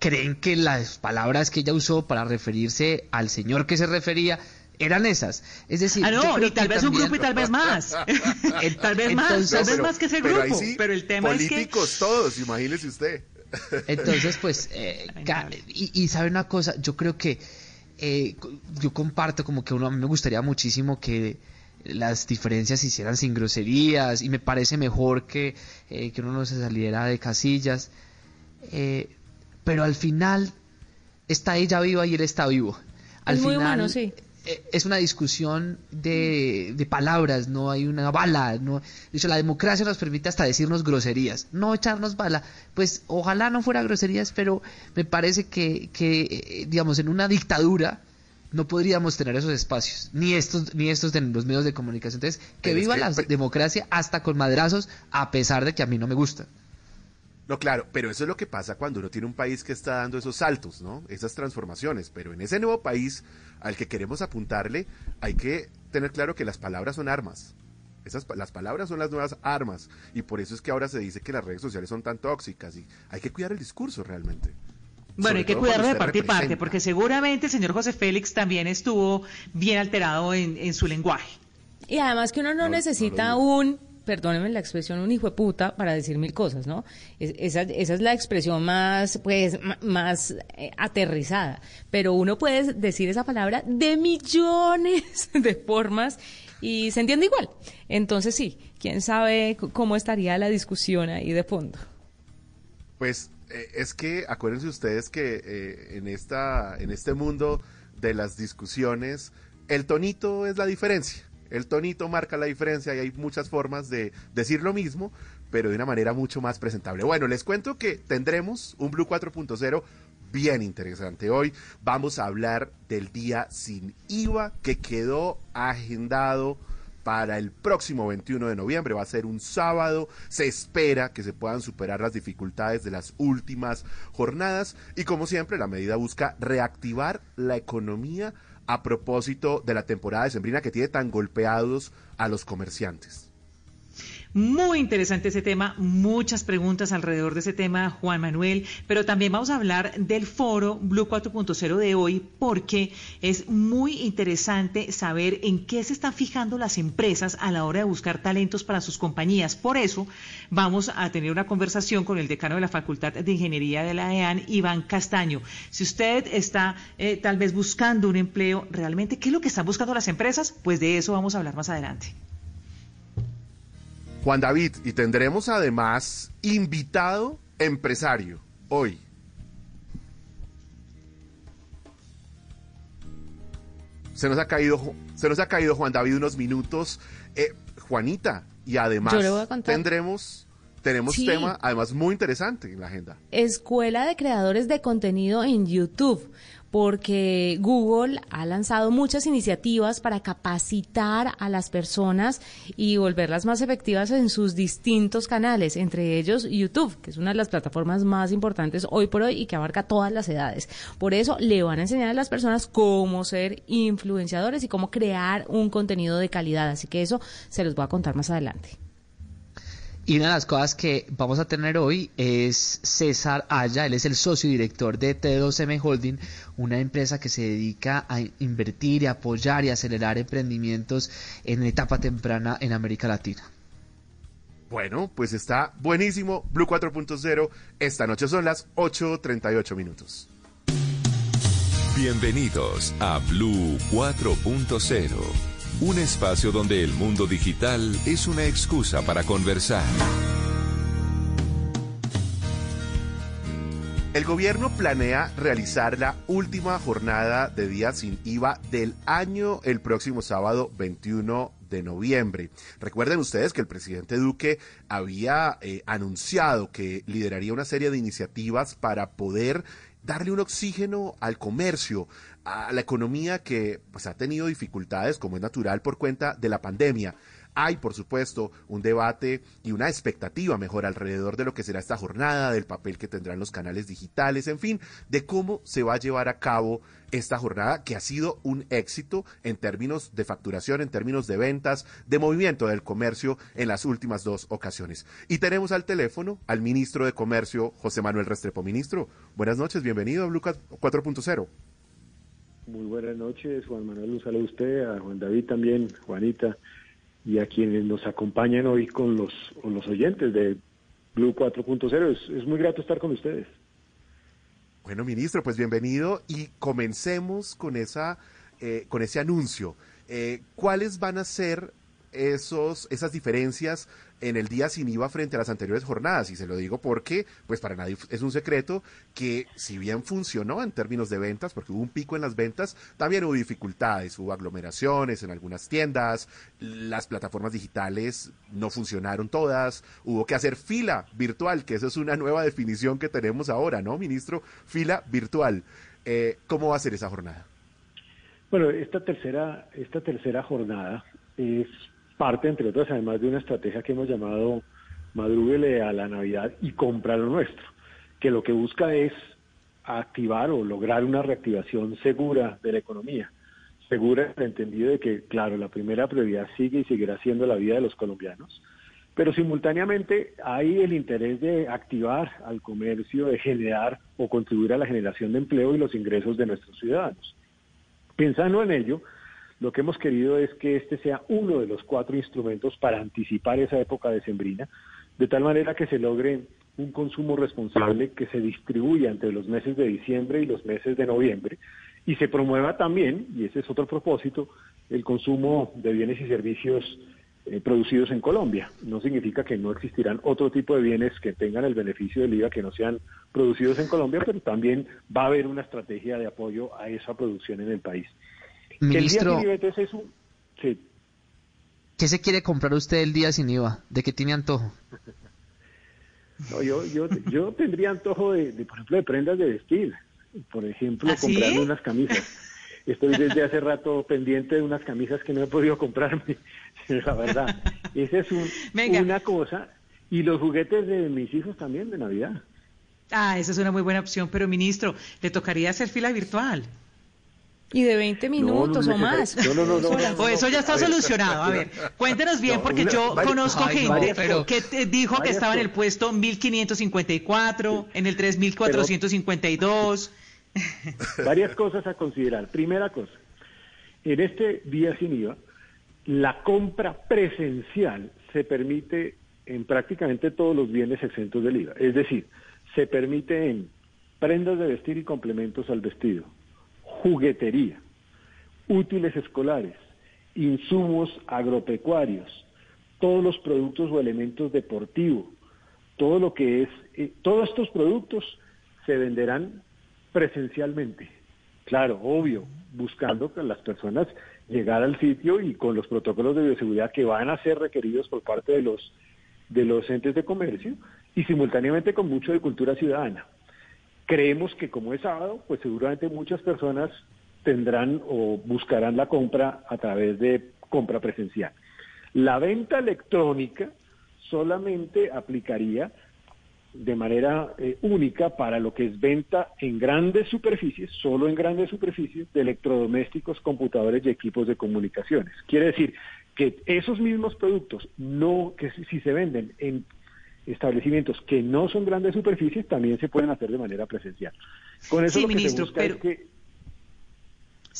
creen que las palabras que ella usó para referirse al señor que se refería eran esas. Es decir, ah, no, y tal vez un grupo y tal vez [LAUGHS] más. [LAUGHS] tal vez más, tal vez más que ese grupo. Pero, el tema es que... Políticos todos, imagínese usted. Entonces, pues, [LAUGHS] eh, y, sabe una cosa, yo creo que eh, yo comparto como que uno, a mí me gustaría muchísimo que las diferencias se hicieran sin groserías y me parece mejor que, eh, que uno no se saliera de casillas. pero al final está ella viva y él está vivo. Al es final, muy bueno, sí. Eh, es una discusión de, de, palabras, no hay una bala. No, de hecho, la democracia nos permite hasta decirnos groserías, no echarnos bala. Pues ojalá no fuera groserías, pero me parece que, que eh, digamos, en una dictadura no podríamos tener esos espacios, ni estos, ni estos de los medios de comunicación. Entonces, que viva la democracia hasta con madrazos, a pesar de que a mí no me gusta. No, claro, pero eso es lo que pasa cuando uno tiene un país que está dando esos saltos, ¿no? Esas transformaciones. Pero en ese nuevo país al que queremos apuntarle, hay que tener claro que las palabras son armas. Esas, las palabras son las nuevas armas. Y por eso es que ahora se dice que las redes sociales son tan tóxicas. Y hay que cuidar el discurso realmente. Bueno, hay que cuidarlo de parte y parte, porque seguramente el señor José Félix también estuvo bien alterado en, su lenguaje. Y además que uno no, necesita un perdónenme la expresión, un hijo de puta para decir mil cosas, ¿no? esa, es la expresión más, pues, más eh, aterrizada. Pero uno puede decir esa palabra de millones [LAUGHS] de formas y se entiende igual. Entonces sí, quién sabe cómo estaría la discusión ahí de fondo. Pues eh, es que acuérdense ustedes que eh, en esta, en este mundo de las discusiones, el tonito es la diferencia el tonito marca la diferencia y hay muchas formas de decir lo mismo, pero de una manera mucho más presentable. Bueno, les cuento que tendremos un Blue 4.0 bien interesante. Hoy vamos a hablar del día sin IVA que quedó agendado para el próximo 21 de noviembre. Va a ser un sábado. Se espera que se puedan superar las dificultades de las últimas jornadas. Y como siempre, la medida busca reactivar la economía a propósito de la temporada de sembrina que tiene tan golpeados a los comerciantes. Muy interesante ese tema, muchas preguntas alrededor de ese tema, Juan Manuel, pero también vamos a hablar del foro Blue 4.0 de hoy porque es muy interesante saber en qué se están fijando las empresas a la hora de buscar talentos para sus compañías. Por eso vamos a tener una conversación con el decano de la Facultad de Ingeniería de la EAN, Iván Castaño. Si usted está eh, tal vez buscando un empleo, realmente, ¿qué es lo que están buscando las empresas? Pues de eso vamos a hablar más adelante. Juan David, y tendremos además invitado empresario hoy. Se nos ha caído, se nos ha caído Juan David unos minutos. Eh, Juanita, y además tendremos tenemos tema además muy interesante en la agenda. Escuela de Creadores de Contenido en YouTube porque Google ha lanzado muchas iniciativas para capacitar a las personas y volverlas más efectivas en sus distintos canales, entre ellos YouTube, que es una de las plataformas más importantes hoy por hoy y que abarca todas las edades. Por eso le van a enseñar a las personas cómo ser influenciadores y cómo crear un contenido de calidad. Así que eso se los voy a contar más adelante. Y una de las cosas que vamos a tener hoy es César Aya, él es el socio director de T2M Holding, una empresa que se dedica a invertir y apoyar y acelerar emprendimientos en etapa temprana en América Latina. Bueno, pues está buenísimo. Blue 4.0, esta noche son las 8.38 minutos. Bienvenidos a Blue 4.0 un espacio donde el mundo digital es una excusa para conversar. El gobierno planea realizar la última jornada de días sin IVA del año el próximo sábado 21 de noviembre. Recuerden ustedes que el presidente Duque había eh, anunciado que lideraría una serie de iniciativas para poder darle un oxígeno al comercio, a la economía que pues, ha tenido dificultades, como es natural, por cuenta de la pandemia. Hay, por supuesto, un debate y una expectativa mejor alrededor de lo que será esta jornada, del papel que tendrán los canales digitales, en fin, de cómo se va a llevar a cabo esta jornada que ha sido un éxito en términos de facturación, en términos de ventas, de movimiento del comercio en las últimas dos ocasiones. Y tenemos al teléfono al ministro de Comercio, José Manuel Restrepo. Ministro, buenas noches, bienvenido a Blue 4.0. Muy buenas noches, Juan Manuel, un a usted, a Juan David también, Juanita, y a quienes nos acompañan hoy con los, los oyentes de Blue 4.0. Es, es muy grato estar con ustedes. Bueno, ministro, pues bienvenido y comencemos con esa, eh, con ese anuncio. Eh, ¿Cuáles van a ser esos, esas diferencias en el día sin IVA frente a las anteriores jornadas. Y se lo digo porque, pues para nadie es un secreto que si bien funcionó en términos de ventas, porque hubo un pico en las ventas, también hubo dificultades, hubo aglomeraciones en algunas tiendas, las plataformas digitales no funcionaron todas, hubo que hacer fila virtual, que eso es una nueva definición que tenemos ahora, ¿no, ministro? Fila virtual. Eh, ¿Cómo va a ser esa jornada? Bueno, esta tercera, esta tercera jornada es parte, entre otras, además de una estrategia que hemos llamado madrúguele a la Navidad y compra lo nuestro, que lo que busca es activar o lograr una reactivación segura de la economía. Segura en el entendido de que, claro, la primera prioridad sigue y seguirá siendo la vida de los colombianos, pero simultáneamente hay el interés de activar al comercio, de generar o contribuir a la generación de empleo y los ingresos de nuestros ciudadanos. Pensando en ello, lo que hemos querido es que este sea uno de los cuatro instrumentos para anticipar esa época decembrina, de tal manera que se logre un consumo responsable que se distribuya entre los meses de diciembre y los meses de noviembre y se promueva también, y ese es otro propósito, el consumo de bienes y servicios eh, producidos en Colombia. No significa que no existirán otro tipo de bienes que tengan el beneficio del IVA que no sean producidos en Colombia, pero también va a haber una estrategia de apoyo a esa producción en el país. Ministro, ¿qué se quiere comprar usted el día sin IVA? ¿De qué tiene antojo? [LAUGHS] No, yo, yo, yo tendría antojo de, por ejemplo, de prendas de vestir. Por ejemplo, ¿Ah, comprarme unas camisas. Estoy desde hace rato pendiente de unas camisas que no he podido comprarme, [LAUGHS] la verdad. Esa es una cosa. Y los juguetes de mis hijos también de Navidad. Ah, esa es una muy buena opción, pero ministro, le tocaría hacer fila virtual. Y de 20 minutos o más. No, no, no. O eso ya está solucionado. A ver, cuéntenos bien, porque yo conozco gente que dijo que estaba en el puesto 1554, en el 3452. [LAUGHS] Varias cosas a considerar. Primera cosa, en este día sin IVA, la compra presencial se permite en prácticamente todos los bienes exentos del IVA. Es decir, se permite en prendas de vestir y complementos al vestido, juguetería, útiles escolares, insumos agropecuarios, todos los productos o elementos deportivos, todo lo que es, eh, todos estos productos se venderán presencialmente. Claro, obvio, buscando que las personas llegar al sitio y con los protocolos de bioseguridad que van a ser requeridos por parte de los de los entes de comercio y simultáneamente con mucho de cultura ciudadana. Creemos que como es sábado, pues seguramente muchas personas tendrán o buscarán la compra a través de compra presencial. La venta electrónica solamente aplicaría de manera eh, única para lo que es venta en grandes superficies, solo en grandes superficies, de electrodomésticos, computadores y equipos de comunicaciones. Quiere decir que esos mismos productos, no que si se venden en establecimientos que no son grandes superficies también se pueden hacer de manera presencial. Con eso lo que se busca es que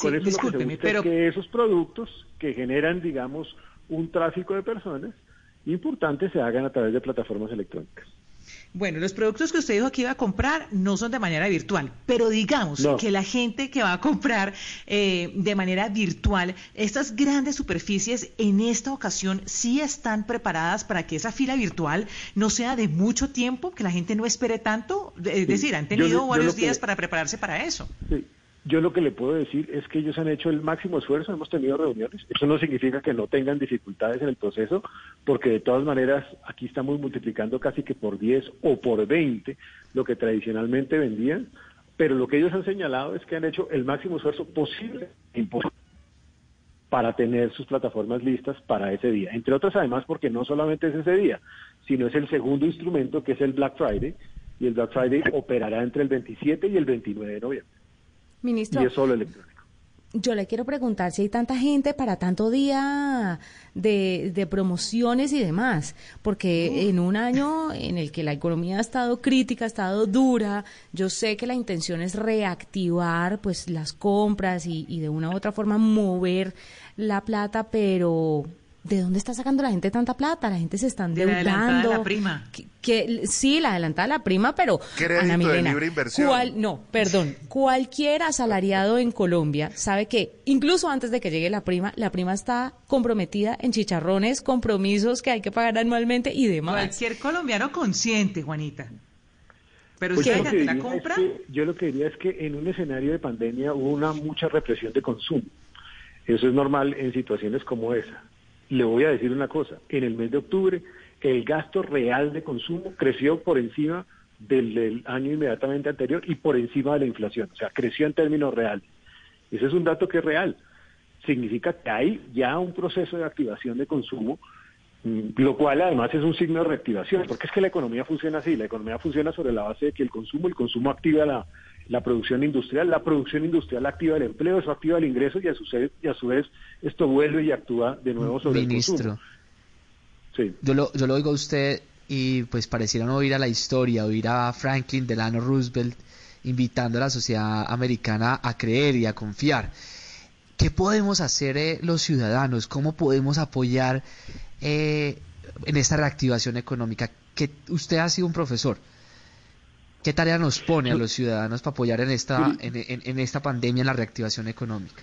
con eso lo que pero... que esos productos que generan, digamos, un tráfico de personas importantes se hagan a través de plataformas electrónicas. Bueno, los productos que usted dijo que iba a comprar no son de manera virtual, pero digamos que la gente que va a comprar eh, de manera virtual, estas grandes superficies en esta ocasión sí están preparadas para que esa fila virtual no sea de mucho tiempo, que la gente no espere tanto, es decir, han tenido varios días para prepararse para eso. Sí. Yo lo que le puedo decir es que ellos han hecho el máximo esfuerzo, hemos tenido reuniones. Eso no significa que no tengan dificultades en el proceso, porque de todas maneras aquí estamos multiplicando casi que por 10 o por 20 lo que tradicionalmente vendían. Pero lo que ellos han señalado es que han hecho el máximo esfuerzo posible para tener sus plataformas listas para ese día. Entre otras, además, porque no solamente es ese día, sino es el segundo instrumento que es el Black Friday, y el Black Friday operará entre el 27 y el 29 de noviembre. Ministro. Y es solo electrónico. Yo le quiero preguntar si hay tanta gente para tanto día de, de promociones y demás, porque en un año en el que la economía ha estado crítica, ha estado dura, yo sé que la intención es reactivar pues las compras y, y de una u otra forma mover la plata, pero ¿de dónde está sacando la gente tanta plata? La gente se está endeudando. la prima. Que, sí, la adelantada la prima, pero Ana Milena, de libre inversión. Cual, no, perdón, cualquier asalariado en Colombia sabe que incluso antes de que llegue la prima, la prima está comprometida en chicharrones, compromisos que hay que pagar anualmente y demás. Cualquier colombiano consciente, Juanita. Pero pues usted yo, la compra. que, yo lo que diría es que en un escenario de pandemia hubo una mucha represión de consumo. Eso es normal en situaciones como esa. Le voy a decir una cosa, en el mes de octubre el gasto real de consumo creció por encima del, año inmediatamente anterior y por encima de la inflación, o sea, creció en términos reales. Ese es un dato que es real. Significa que hay ya un proceso de activación de consumo, lo cual además es un signo de reactivación, porque es que la economía funciona así, la economía funciona sobre la base de que el consumo, el consumo activa la, la producción industrial, la producción industrial activa el empleo, eso activa el ingreso y a su vez, y a su vez esto vuelve y actúa de nuevo sobre Ministro, el consumo. Sí. Yo lo, yo lo oigo a usted y pues pareciera no oír a la historia, oír a Franklin Delano Roosevelt invitando a la sociedad americana a creer y a confiar. ¿Qué podemos hacer eh, los ciudadanos? ¿Cómo podemos apoyar eh, en esta reactivación económica? Que usted ha sido un profesor. ¿Qué tarea nos pone a los ciudadanos para apoyar en esta, en, en, en esta pandemia en la reactivación económica?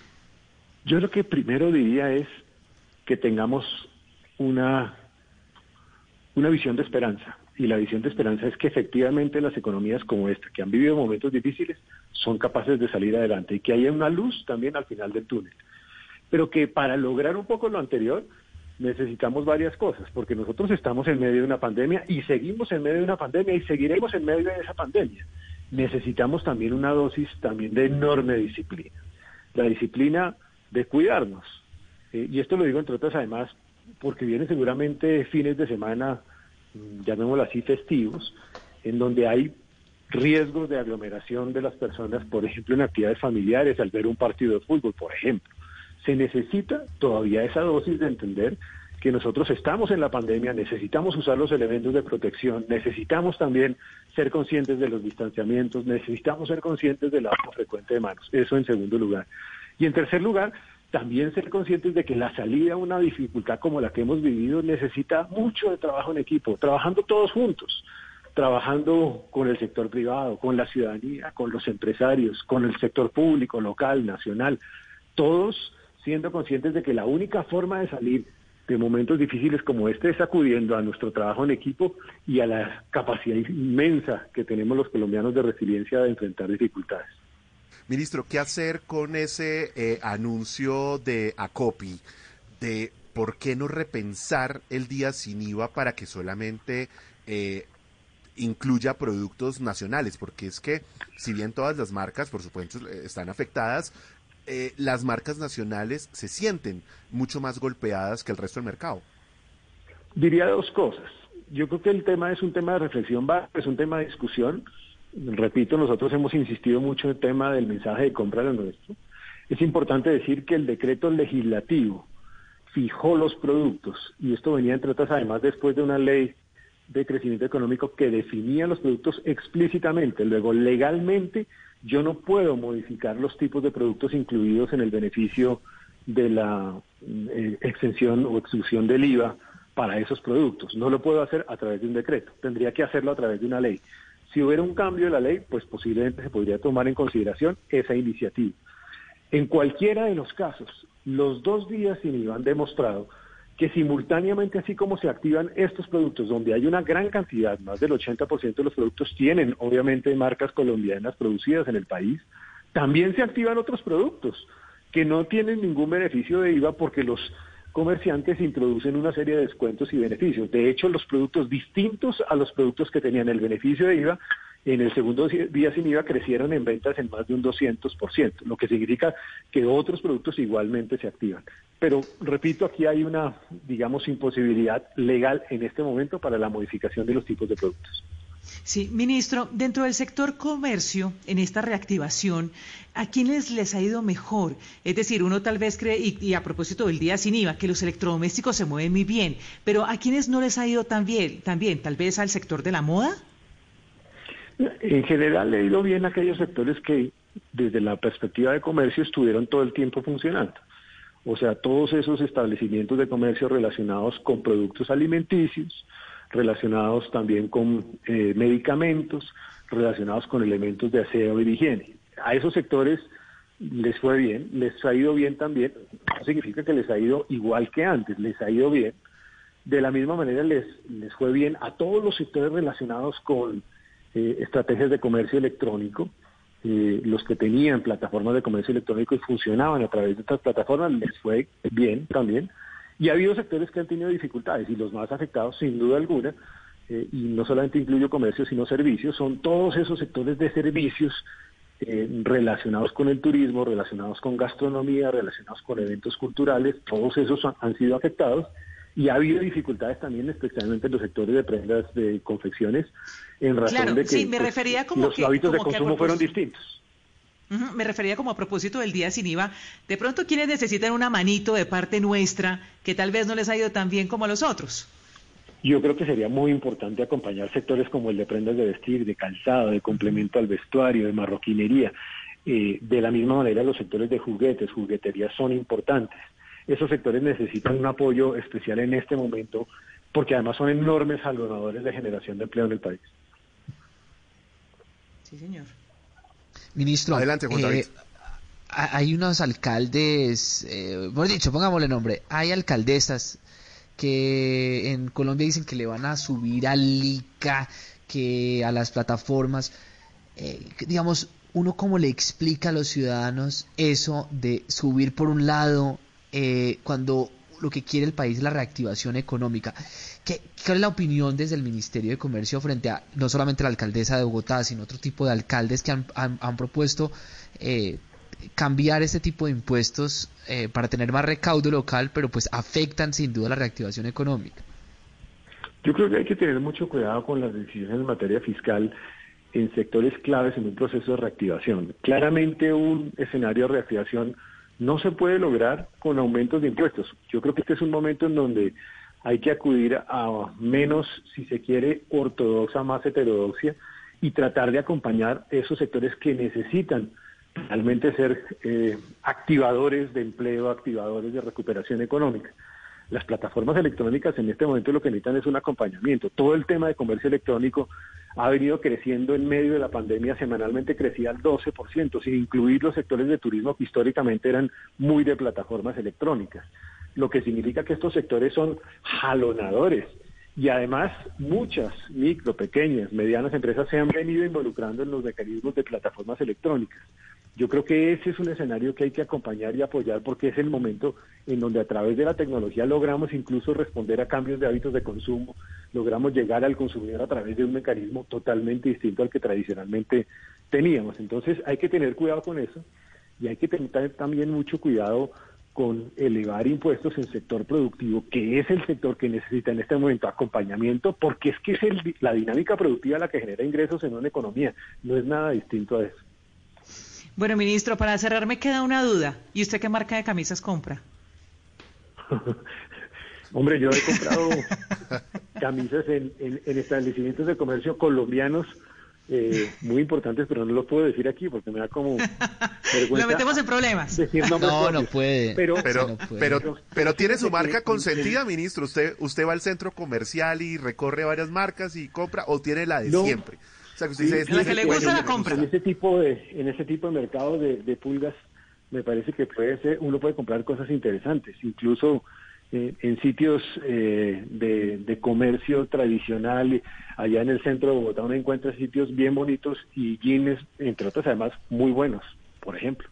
Yo lo que primero diría es que tengamos una, una visión de esperanza. Y la visión de esperanza es que efectivamente las economías como esta, que han vivido momentos difíciles, son capaces de salir adelante y que haya una luz también al final del túnel. Pero que para lograr un poco lo anterior, necesitamos varias cosas, porque nosotros estamos en medio de una pandemia y seguimos en medio de una pandemia y seguiremos en medio de esa pandemia. Necesitamos también una dosis también de enorme disciplina. La disciplina de cuidarnos. Eh, y esto lo digo entre otras además porque vienen seguramente fines de semana, llamémoslo así, festivos, en donde hay riesgos de aglomeración de las personas, por ejemplo, en actividades familiares, al ver un partido de fútbol, por ejemplo. Se necesita todavía esa dosis de entender que nosotros estamos en la pandemia, necesitamos usar los elementos de protección, necesitamos también ser conscientes de los distanciamientos, necesitamos ser conscientes del lado frecuente de manos. Eso en segundo lugar. Y en tercer lugar, también ser conscientes de que la salida a una dificultad como la que hemos vivido necesita mucho de trabajo en equipo, trabajando todos juntos, trabajando con el sector privado, con la ciudadanía, con los empresarios, con el sector público, local, nacional, todos siendo conscientes de que la única forma de salir de momentos difíciles como este es acudiendo a nuestro trabajo en equipo y a la capacidad inmensa que tenemos los colombianos de resiliencia de enfrentar dificultades. Ministro, ¿qué hacer con ese eh, anuncio de ACOPI de por qué no repensar el día sin IVA para que solamente eh, incluya productos nacionales? Porque es que, si bien todas las marcas, por supuesto, están afectadas, eh, las marcas nacionales se sienten mucho más golpeadas que el resto del mercado. Diría dos cosas. Yo creo que el tema es un tema de reflexión, es un tema de discusión repito, nosotros hemos insistido mucho en el tema del mensaje de compra de nuestro. Es importante decir que el decreto legislativo fijó los productos, y esto venía entre otras además después de una ley de crecimiento económico que definía los productos explícitamente. Luego, legalmente, yo no puedo modificar los tipos de productos incluidos en el beneficio de la eh, exención o exclusión del IVA para esos productos. No lo puedo hacer a través de un decreto, tendría que hacerlo a través de una ley. Si hubiera un cambio de la ley, pues posiblemente se podría tomar en consideración esa iniciativa. En cualquiera de los casos, los dos días sin IVA han demostrado que simultáneamente, así como se activan estos productos, donde hay una gran cantidad, más del 80% de los productos tienen obviamente marcas colombianas producidas en el país, También se activan otros productos que no tienen ningún beneficio de IVA porque los comerciantes introducen una serie de descuentos y beneficios. De hecho, los productos distintos a los productos que tenían el beneficio de IVA, en el segundo día sin IVA crecieron en ventas en más de un 200%, lo que significa que otros productos igualmente se activan. Pero, repito, aquí hay una, digamos, imposibilidad legal en este momento para la modificación de los tipos de productos. Sí, ministro, dentro del sector comercio, en esta reactivación, ¿a quiénes les ha ido mejor? Es decir, uno tal vez cree, y, a propósito del día sin IVA, que los electrodomésticos se mueven muy bien, pero ¿a quiénes no les ha ido tan bien? ¿También? ¿Tal vez al sector de la moda? En general le ha ido bien a aquellos sectores que desde la perspectiva de comercio estuvieron todo el tiempo funcionando. O sea, todos esos establecimientos de comercio relacionados con productos alimenticios, relacionados también con eh, medicamentos, relacionados con elementos de aseo y de higiene. A esos sectores les fue bien, les ha ido bien también, no significa que les ha ido igual que antes, les ha ido bien. De la misma manera les, les fue bien a todos los sectores relacionados con eh, estrategias de comercio electrónico, eh, los que tenían plataformas de comercio electrónico y funcionaban a través de estas plataformas, les fue bien también. Y ha habido sectores que han tenido dificultades y los más afectados, sin duda alguna, eh, y no solamente incluyo comercio, sino servicios, son todos esos sectores de servicios eh, relacionados con el turismo, relacionados con gastronomía, relacionados con eventos culturales, todos esos han, sido afectados y ha habido dificultades también, especialmente en los sectores de prendas de confecciones, en razón de que me pues, refería como los hábitos de consumo fueron distintos. Me refería como a propósito del día sin IVA. De pronto, quienes necesitan una manito de parte nuestra que tal vez no les ha ido tan bien como a los otros? Yo creo que sería muy importante acompañar sectores como el de prendas de vestir, de calzado, de complemento al vestuario, de marroquinería. Eh, de la misma manera, los sectores de juguetes, juguetería son importantes. Esos sectores necesitan un apoyo especial en este momento porque además son enormes salvadores de generación de empleo en el país. Sí, señor. Ministro, Adelante, eh, hay unos alcaldes, eh, por dicho, pongámosle nombre, hay alcaldesas que en Colombia dicen que le van a subir al ICA, que a las plataformas, eh, digamos, uno cómo le explica a los ciudadanos eso de subir por un lado eh, cuando lo que quiere el país es la reactivación económica. ¿Qué, ¿Cuál es la opinión desde el Ministerio de Comercio frente a no solamente la alcaldesa de Bogotá, sino otro tipo de alcaldes que han, han, propuesto eh, cambiar este tipo de impuestos eh, para tener más recaudo local, pero pues afectan sin duda la reactivación económica? Yo creo que hay que tener mucho cuidado con las decisiones en materia fiscal en sectores claves en un proceso de reactivación. Claramente un escenario de reactivación no se puede lograr con aumentos de impuestos. Yo creo que este es un momento en donde hay que acudir a menos, si se quiere, ortodoxa, más heterodoxia y tratar de acompañar esos sectores que necesitan realmente ser eh, activadores de empleo, activadores de recuperación económica. Las plataformas electrónicas en este momento lo que necesitan es un acompañamiento. Todo el tema de comercio electrónico ha venido creciendo en medio de la pandemia, semanalmente crecía al 12%, sin incluir los sectores de turismo que históricamente eran muy de plataformas electrónicas, lo que significa que estos sectores son jalonadores. Y además muchas micro, pequeñas, medianas empresas se han venido involucrando en los mecanismos de plataformas electrónicas. Yo creo que ese es un escenario que hay que acompañar y apoyar porque es el momento en donde a través de la tecnología logramos incluso responder a cambios de hábitos de consumo, logramos llegar al consumidor a través de un mecanismo totalmente distinto al que tradicionalmente teníamos. Entonces hay que tener cuidado con eso y hay que tener también mucho cuidado con elevar impuestos en el sector productivo, que es el sector que necesita en este momento acompañamiento, porque es que es la dinámica productiva la que genera ingresos en una economía, no es nada distinto a eso. Bueno, ministro, para cerrar me queda una duda. ¿Y usted qué marca de camisas compra? [LAUGHS] Hombre, yo he comprado camisas en, establecimientos de comercio colombianos eh, muy importantes, pero no lo puedo decir aquí porque me da como [LAUGHS] Lo metemos en problemas. no, no puede. Pero, pero, pero, tiene su marca consentida, ministro. Usted, usted va al centro comercial y recorre varias marcas y compra, o tiene la de siempre que le gusta la compra. En ese tipo de, en ese tipo de mercado de, pulgas, me parece que puede ser, uno puede comprar cosas interesantes, incluso eh, en sitios eh, de, comercio tradicional, allá en el centro de Bogotá uno encuentra sitios bien bonitos y jeans, entre otros además, muy buenos. por ejemplo.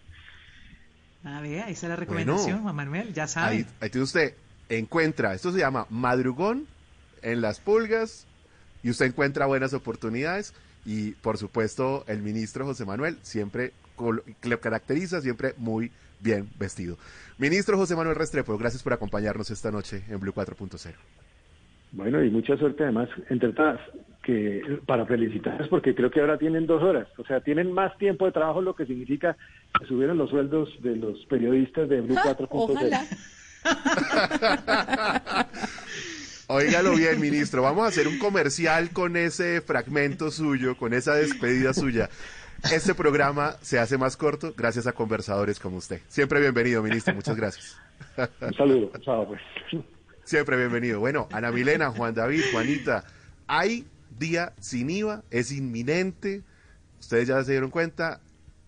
A ver, esa es la recomendación, Juan Manuel, ya sabe. Ahí, ahí tiene usted, encuentra, esto se llama madrugón en las pulgas y usted encuentra buenas oportunidades y por supuesto el ministro José Manuel siempre lo caracteriza siempre muy bien vestido. Ministro José Manuel Restrepo, gracias por acompañarnos esta noche en Blue 4.0. Bueno, y mucha suerte además, entre todas, que para felicitarles porque creo que ahora tienen dos horas, o sea, tienen más tiempo de trabajo, lo que significa que subieron los sueldos de los periodistas de Blue 4.0. [LAUGHS] Óigalo bien, ministro. Vamos a hacer un comercial con ese fragmento suyo, con esa despedida suya. Este programa se hace más corto gracias a conversadores como usted. Siempre bienvenido, ministro. Muchas gracias. Un saludo. Chao, pues. Siempre bienvenido. Bueno, Ana Milena, Juan David, Juanita, hay día sin IVA, es inminente. Ustedes ya se dieron cuenta,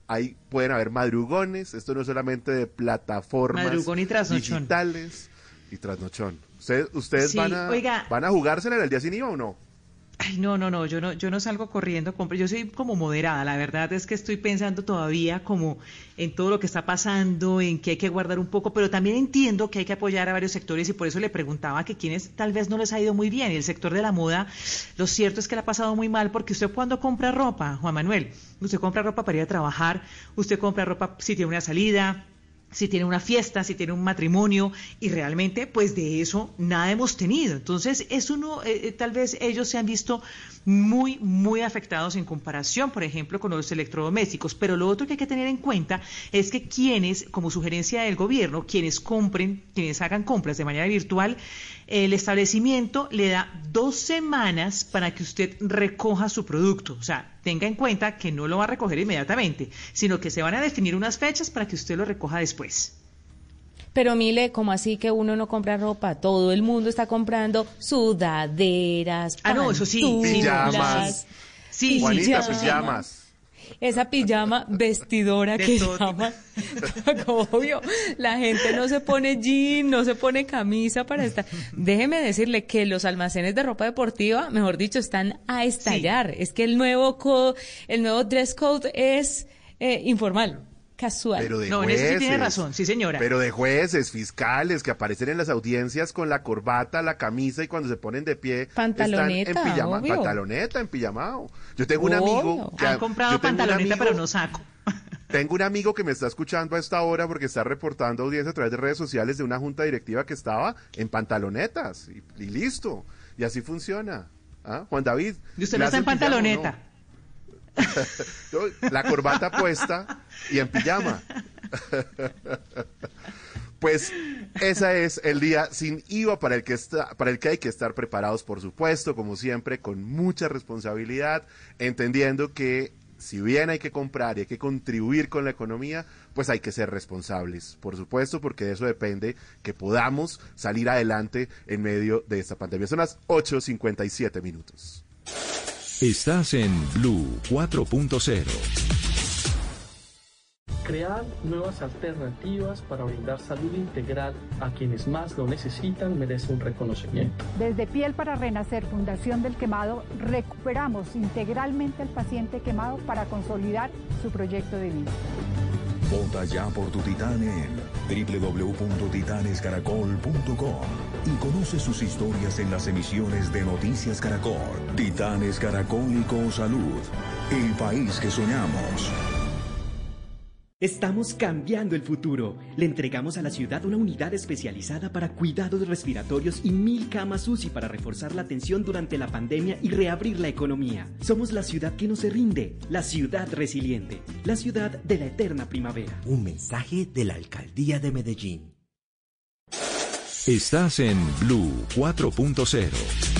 ahí pueden haber madrugones. Esto no es solamente de plataformas Madrugón y digitales y trasnochón. ¿Ustedes, ustedes van, a, van a jugársela en el día sin IVA o no? Ay, no, no, no, yo no, yo no salgo corriendo, yo soy como moderada, la verdad es que estoy pensando todavía como en todo lo que está pasando, en que hay que guardar un poco, pero también entiendo que hay que apoyar a varios sectores y por eso le preguntaba que quienes tal vez no les ha ido muy bien. Y el sector de la moda, lo cierto es que le ha pasado muy mal porque usted cuando compra ropa, Juan Manuel, usted compra ropa para ir a trabajar, usted compra ropa si tiene una salida, si tiene una fiesta, si tiene un matrimonio, y realmente pues de eso nada hemos tenido. Entonces, es uno, eh, eh, tal vez ellos se han visto muy, muy afectados en comparación, por ejemplo, con los electrodomésticos. Pero lo otro que hay que tener en cuenta es que quienes, como sugerencia del gobierno, quienes compren, quienes hagan compras de manera virtual, el establecimiento le da dos semanas para que usted recoja su producto. O sea, tenga en cuenta que no lo va a recoger inmediatamente, sino que se van a definir unas fechas para que usted lo recoja después. Pero mire, como así que uno no compra ropa? Todo el mundo está comprando sudaderas, Ah, no, eso sí. Pijamas. Sí, Juanita, pijamas. Esa pijama vestidora De que todo llama. [LAUGHS] Obvio, la gente no se pone jean, no se pone camisa para estar. Déjeme decirle que los almacenes de ropa deportiva, mejor dicho, están a estallar. Es que el nuevo co- el nuevo dress code es eh, informal, casual. Pero de No, en eso sí tiene jueces. razón, sí, señora. Pero de jueces, fiscales, que aparecen en las audiencias con la corbata, la camisa y cuando se ponen de pie Pantaloneta, están en pijama, obvio. pantaloneta, en pijamao. Yo tengo un amigo que Han comprado pantaloneta, amigo- pero no saco. [LAUGHS] Tengo un amigo que me está escuchando a esta hora porque está reportando audiencia a través de redes sociales de una junta directiva que estaba en pantalonetas y, y listo. Y así funciona. ¿Ah? Juan David. Y usted ¿le no está en pijama no? La corbata puesta y en pijama. Pues esa es el día sin IVA para el que está, para el que hay que estar preparados, por supuesto, como siempre, con mucha responsabilidad, entendiendo que si bien hay que comprar y hay que contribuir con la economía, pues hay que ser responsables, por supuesto, porque de eso depende que podamos salir adelante en medio de esta pandemia. Son las 8.57 minutos. Estás en Blue 4.0. Crear nuevas alternativas para brindar salud integral a quienes más lo necesitan merece un reconocimiento. Desde Piel para Renacer, Fundación del Quemado, recuperamos integralmente al paciente quemado para consolidar su proyecto de vida. Vota ya por tu titán en www.titanescaracol.com y conoce sus historias en las emisiones de Noticias Caracol. Titanes Caracólico Salud, el país que soñamos. Estamos cambiando el futuro. Le entregamos a la ciudad una unidad especializada para cuidados respiratorios y mil camas UCI para reforzar la atención durante la pandemia y reabrir la economía. Somos la ciudad que no se rinde, la ciudad resiliente, la ciudad de la eterna primavera. Un mensaje de la Alcaldía de Medellín. Estás en Blue 4.0.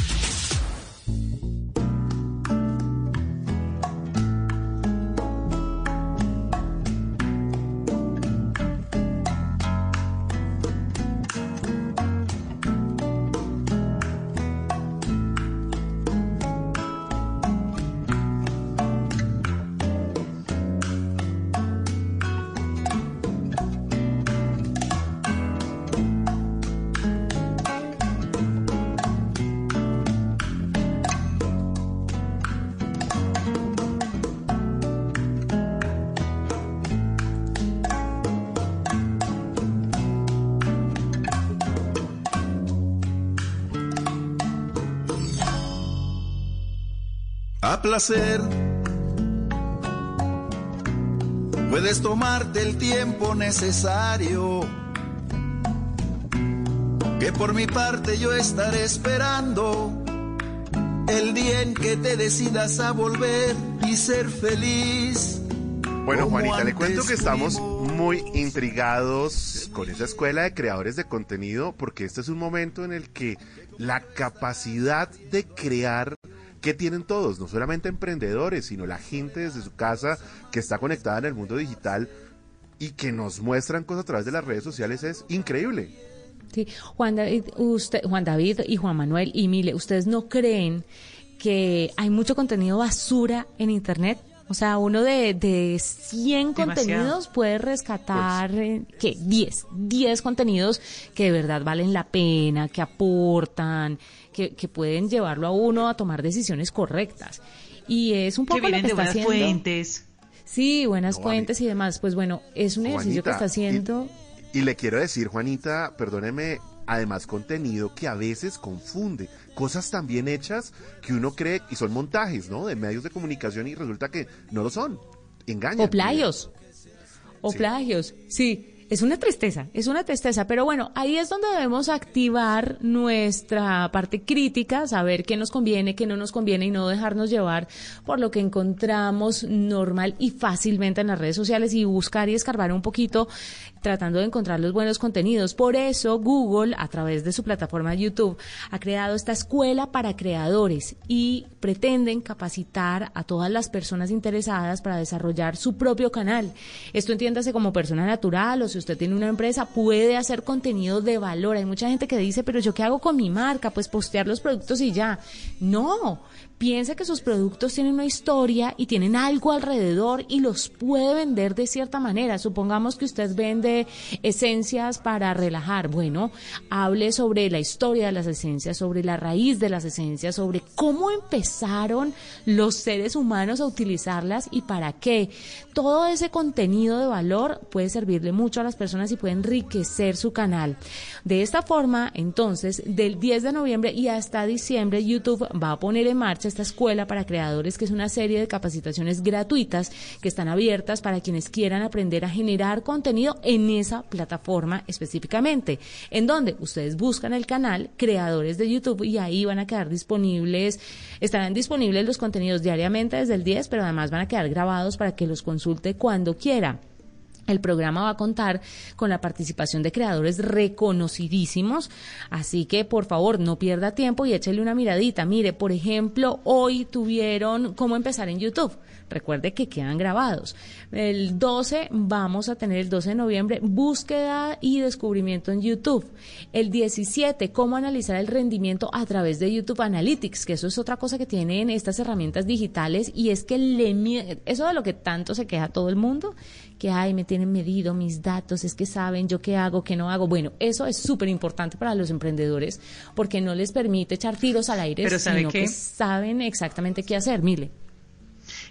Placer. Puedes tomarte el tiempo necesario. Que por mi parte yo estaré esperando el día en que te decidas a volver y ser feliz. Bueno, Juanita, le cuento que estamos muy intrigados con esa escuela de creadores de contenido porque este es un momento en el que la capacidad de crear que tienen todos, no solamente emprendedores, sino la gente desde su casa que está conectada en el mundo digital y que nos muestran cosas a través de las redes sociales es increíble. Sí, Juan David, usted, Juan David y Juan Manuel y Mile, ¿ustedes no creen que hay mucho contenido basura en Internet? O sea, uno de, de 100 contenidos puede rescatar, eh, ¿qué? 10. 10 contenidos que de verdad valen la pena, que aportan, que, que pueden llevarlo a uno a tomar decisiones correctas. Y es un poco que lo que de está haciendo. fuentes. Sí, buenas No, fuentes y demás. Pues bueno, es un ejercicio que está haciendo. Y le quiero decir, Juanita, perdóneme, además contenido que a veces confunde. Cosas tan bien hechas que uno cree, y son montajes, ¿no? De medios de comunicación y resulta que no lo son. Engañan. O plagios. O Sí. plagios, sí. Es una tristeza, es una tristeza, pero bueno, ahí es donde debemos activar nuestra parte crítica, saber qué nos conviene, qué no nos conviene y no dejarnos llevar por lo que encontramos normal y fácilmente en las redes sociales y buscar y escarbar un poquito tratando de encontrar los buenos contenidos. Por eso Google, a través de su plataforma YouTube, ha creado esta escuela para creadores y pretenden capacitar a todas las personas interesadas para desarrollar su propio canal. Esto entiéndase como persona natural o usted tiene una empresa, puede hacer contenido de valor. Hay mucha gente que dice, pero yo qué hago con mi marca? Pues postear los productos y ya. No, piense que sus productos tienen una historia y tienen algo alrededor y los puede vender de cierta manera. Supongamos que usted vende esencias para relajar. Bueno, hable sobre la historia de las esencias, sobre la raíz de las esencias, sobre cómo empezaron los seres humanos a utilizarlas y para qué. Todo ese contenido de valor puede servirle mucho a las personas y puede enriquecer su canal. De esta forma, entonces, del 10 de noviembre y hasta diciembre, YouTube va a poner en marcha esta escuela para creadores, que es una serie de capacitaciones gratuitas que están abiertas para quienes quieran aprender a generar contenido en esa plataforma específicamente, en donde ustedes buscan el canal Creadores de YouTube y ahí van a quedar disponibles, estarán disponibles los contenidos diariamente desde el 10, pero además van a quedar grabados para que los consulte cuando quiera. El programa va a contar con la participación de creadores reconocidísimos, así que por favor no pierda tiempo y échele una miradita. Mire, por ejemplo, hoy tuvieron cómo empezar en YouTube. Recuerde que quedan grabados. El 12 vamos a tener el 12 de noviembre búsqueda y descubrimiento en YouTube. El 17 cómo analizar el rendimiento a través de YouTube Analytics, que eso es otra cosa que tienen estas herramientas digitales y es que le eso de lo que tanto se queja todo el mundo, que ay, me tienen medido mis datos, es que saben yo qué hago, qué no hago. Bueno, eso es súper importante para los emprendedores porque no les permite echar tiros al aire, Pero ¿sabe sino que saben exactamente qué hacer. Mire.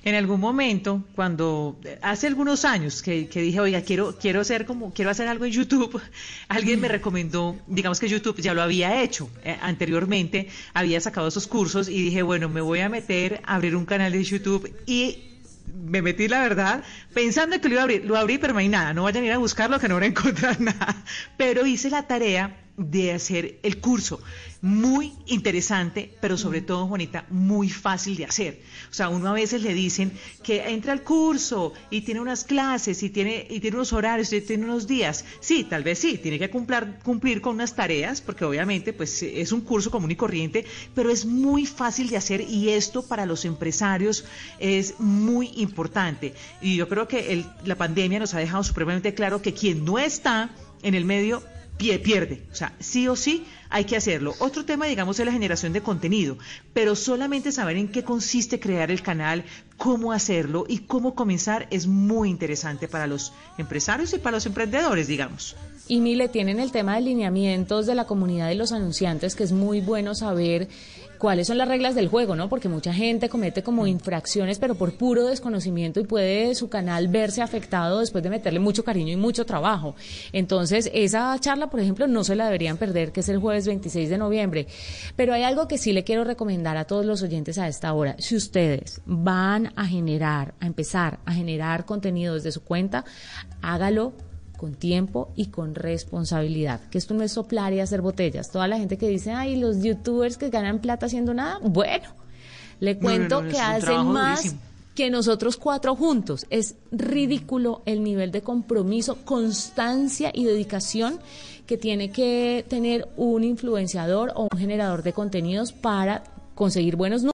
En algún momento, cuando hace algunos años que, dije, oiga, quiero, quiero hacer como, quiero hacer algo en YouTube, [LAUGHS] alguien me recomendó, digamos que YouTube ya lo había hecho eh, anteriormente, había sacado esos cursos y dije, bueno, me voy a meter a abrir un canal de YouTube y me metí, la verdad, pensando que lo iba a abrir, lo abrí, pero no hay nada, no vayan a ir a buscarlo que no van a encontrar [LAUGHS] nada, pero hice la tarea de hacer el curso. Muy interesante, pero sobre todo, Juanita, muy fácil de hacer. O sea, uno a veces le dicen que entra al curso y tiene unas clases y tiene, y tiene unos horarios y tiene unos días. Sí, tal vez sí, tiene que cumplir, cumplir con unas tareas, porque obviamente pues es un curso común y corriente, pero es muy fácil de hacer y esto para los empresarios es muy importante. Y yo creo que la pandemia nos ha dejado supremamente claro que quien no está en el medio pie- pierde. O sea, sí o sí hay que hacerlo. Otro tema, digamos, es la generación de contenido, pero solamente saber en qué consiste crear el canal, cómo hacerlo y cómo comenzar es muy interesante para los empresarios y para los emprendedores, digamos. Y Mile, tienen el tema de lineamientos de la comunidad de los anunciantes, que es muy bueno saber cuáles son las reglas del juego, ¿no? Porque mucha gente comete como infracciones, pero por puro desconocimiento y puede su canal verse afectado después de meterle mucho cariño y mucho trabajo. Entonces, esa charla, por ejemplo, no se la deberían perder, que es el jueves 26 de noviembre. Pero hay algo que sí le quiero recomendar a todos los oyentes a esta hora. Si ustedes van a generar, a empezar a generar contenido desde su cuenta, hágalo con tiempo y con responsabilidad. Que esto no es soplar y hacer botellas. Toda la gente que dice, ay, los youtubers que ganan plata haciendo nada, bueno, le cuento que hacen más que nosotros cuatro juntos. Es ridículo el nivel de compromiso, constancia y dedicación que tiene que tener un influenciador o un generador de contenidos para conseguir buenos números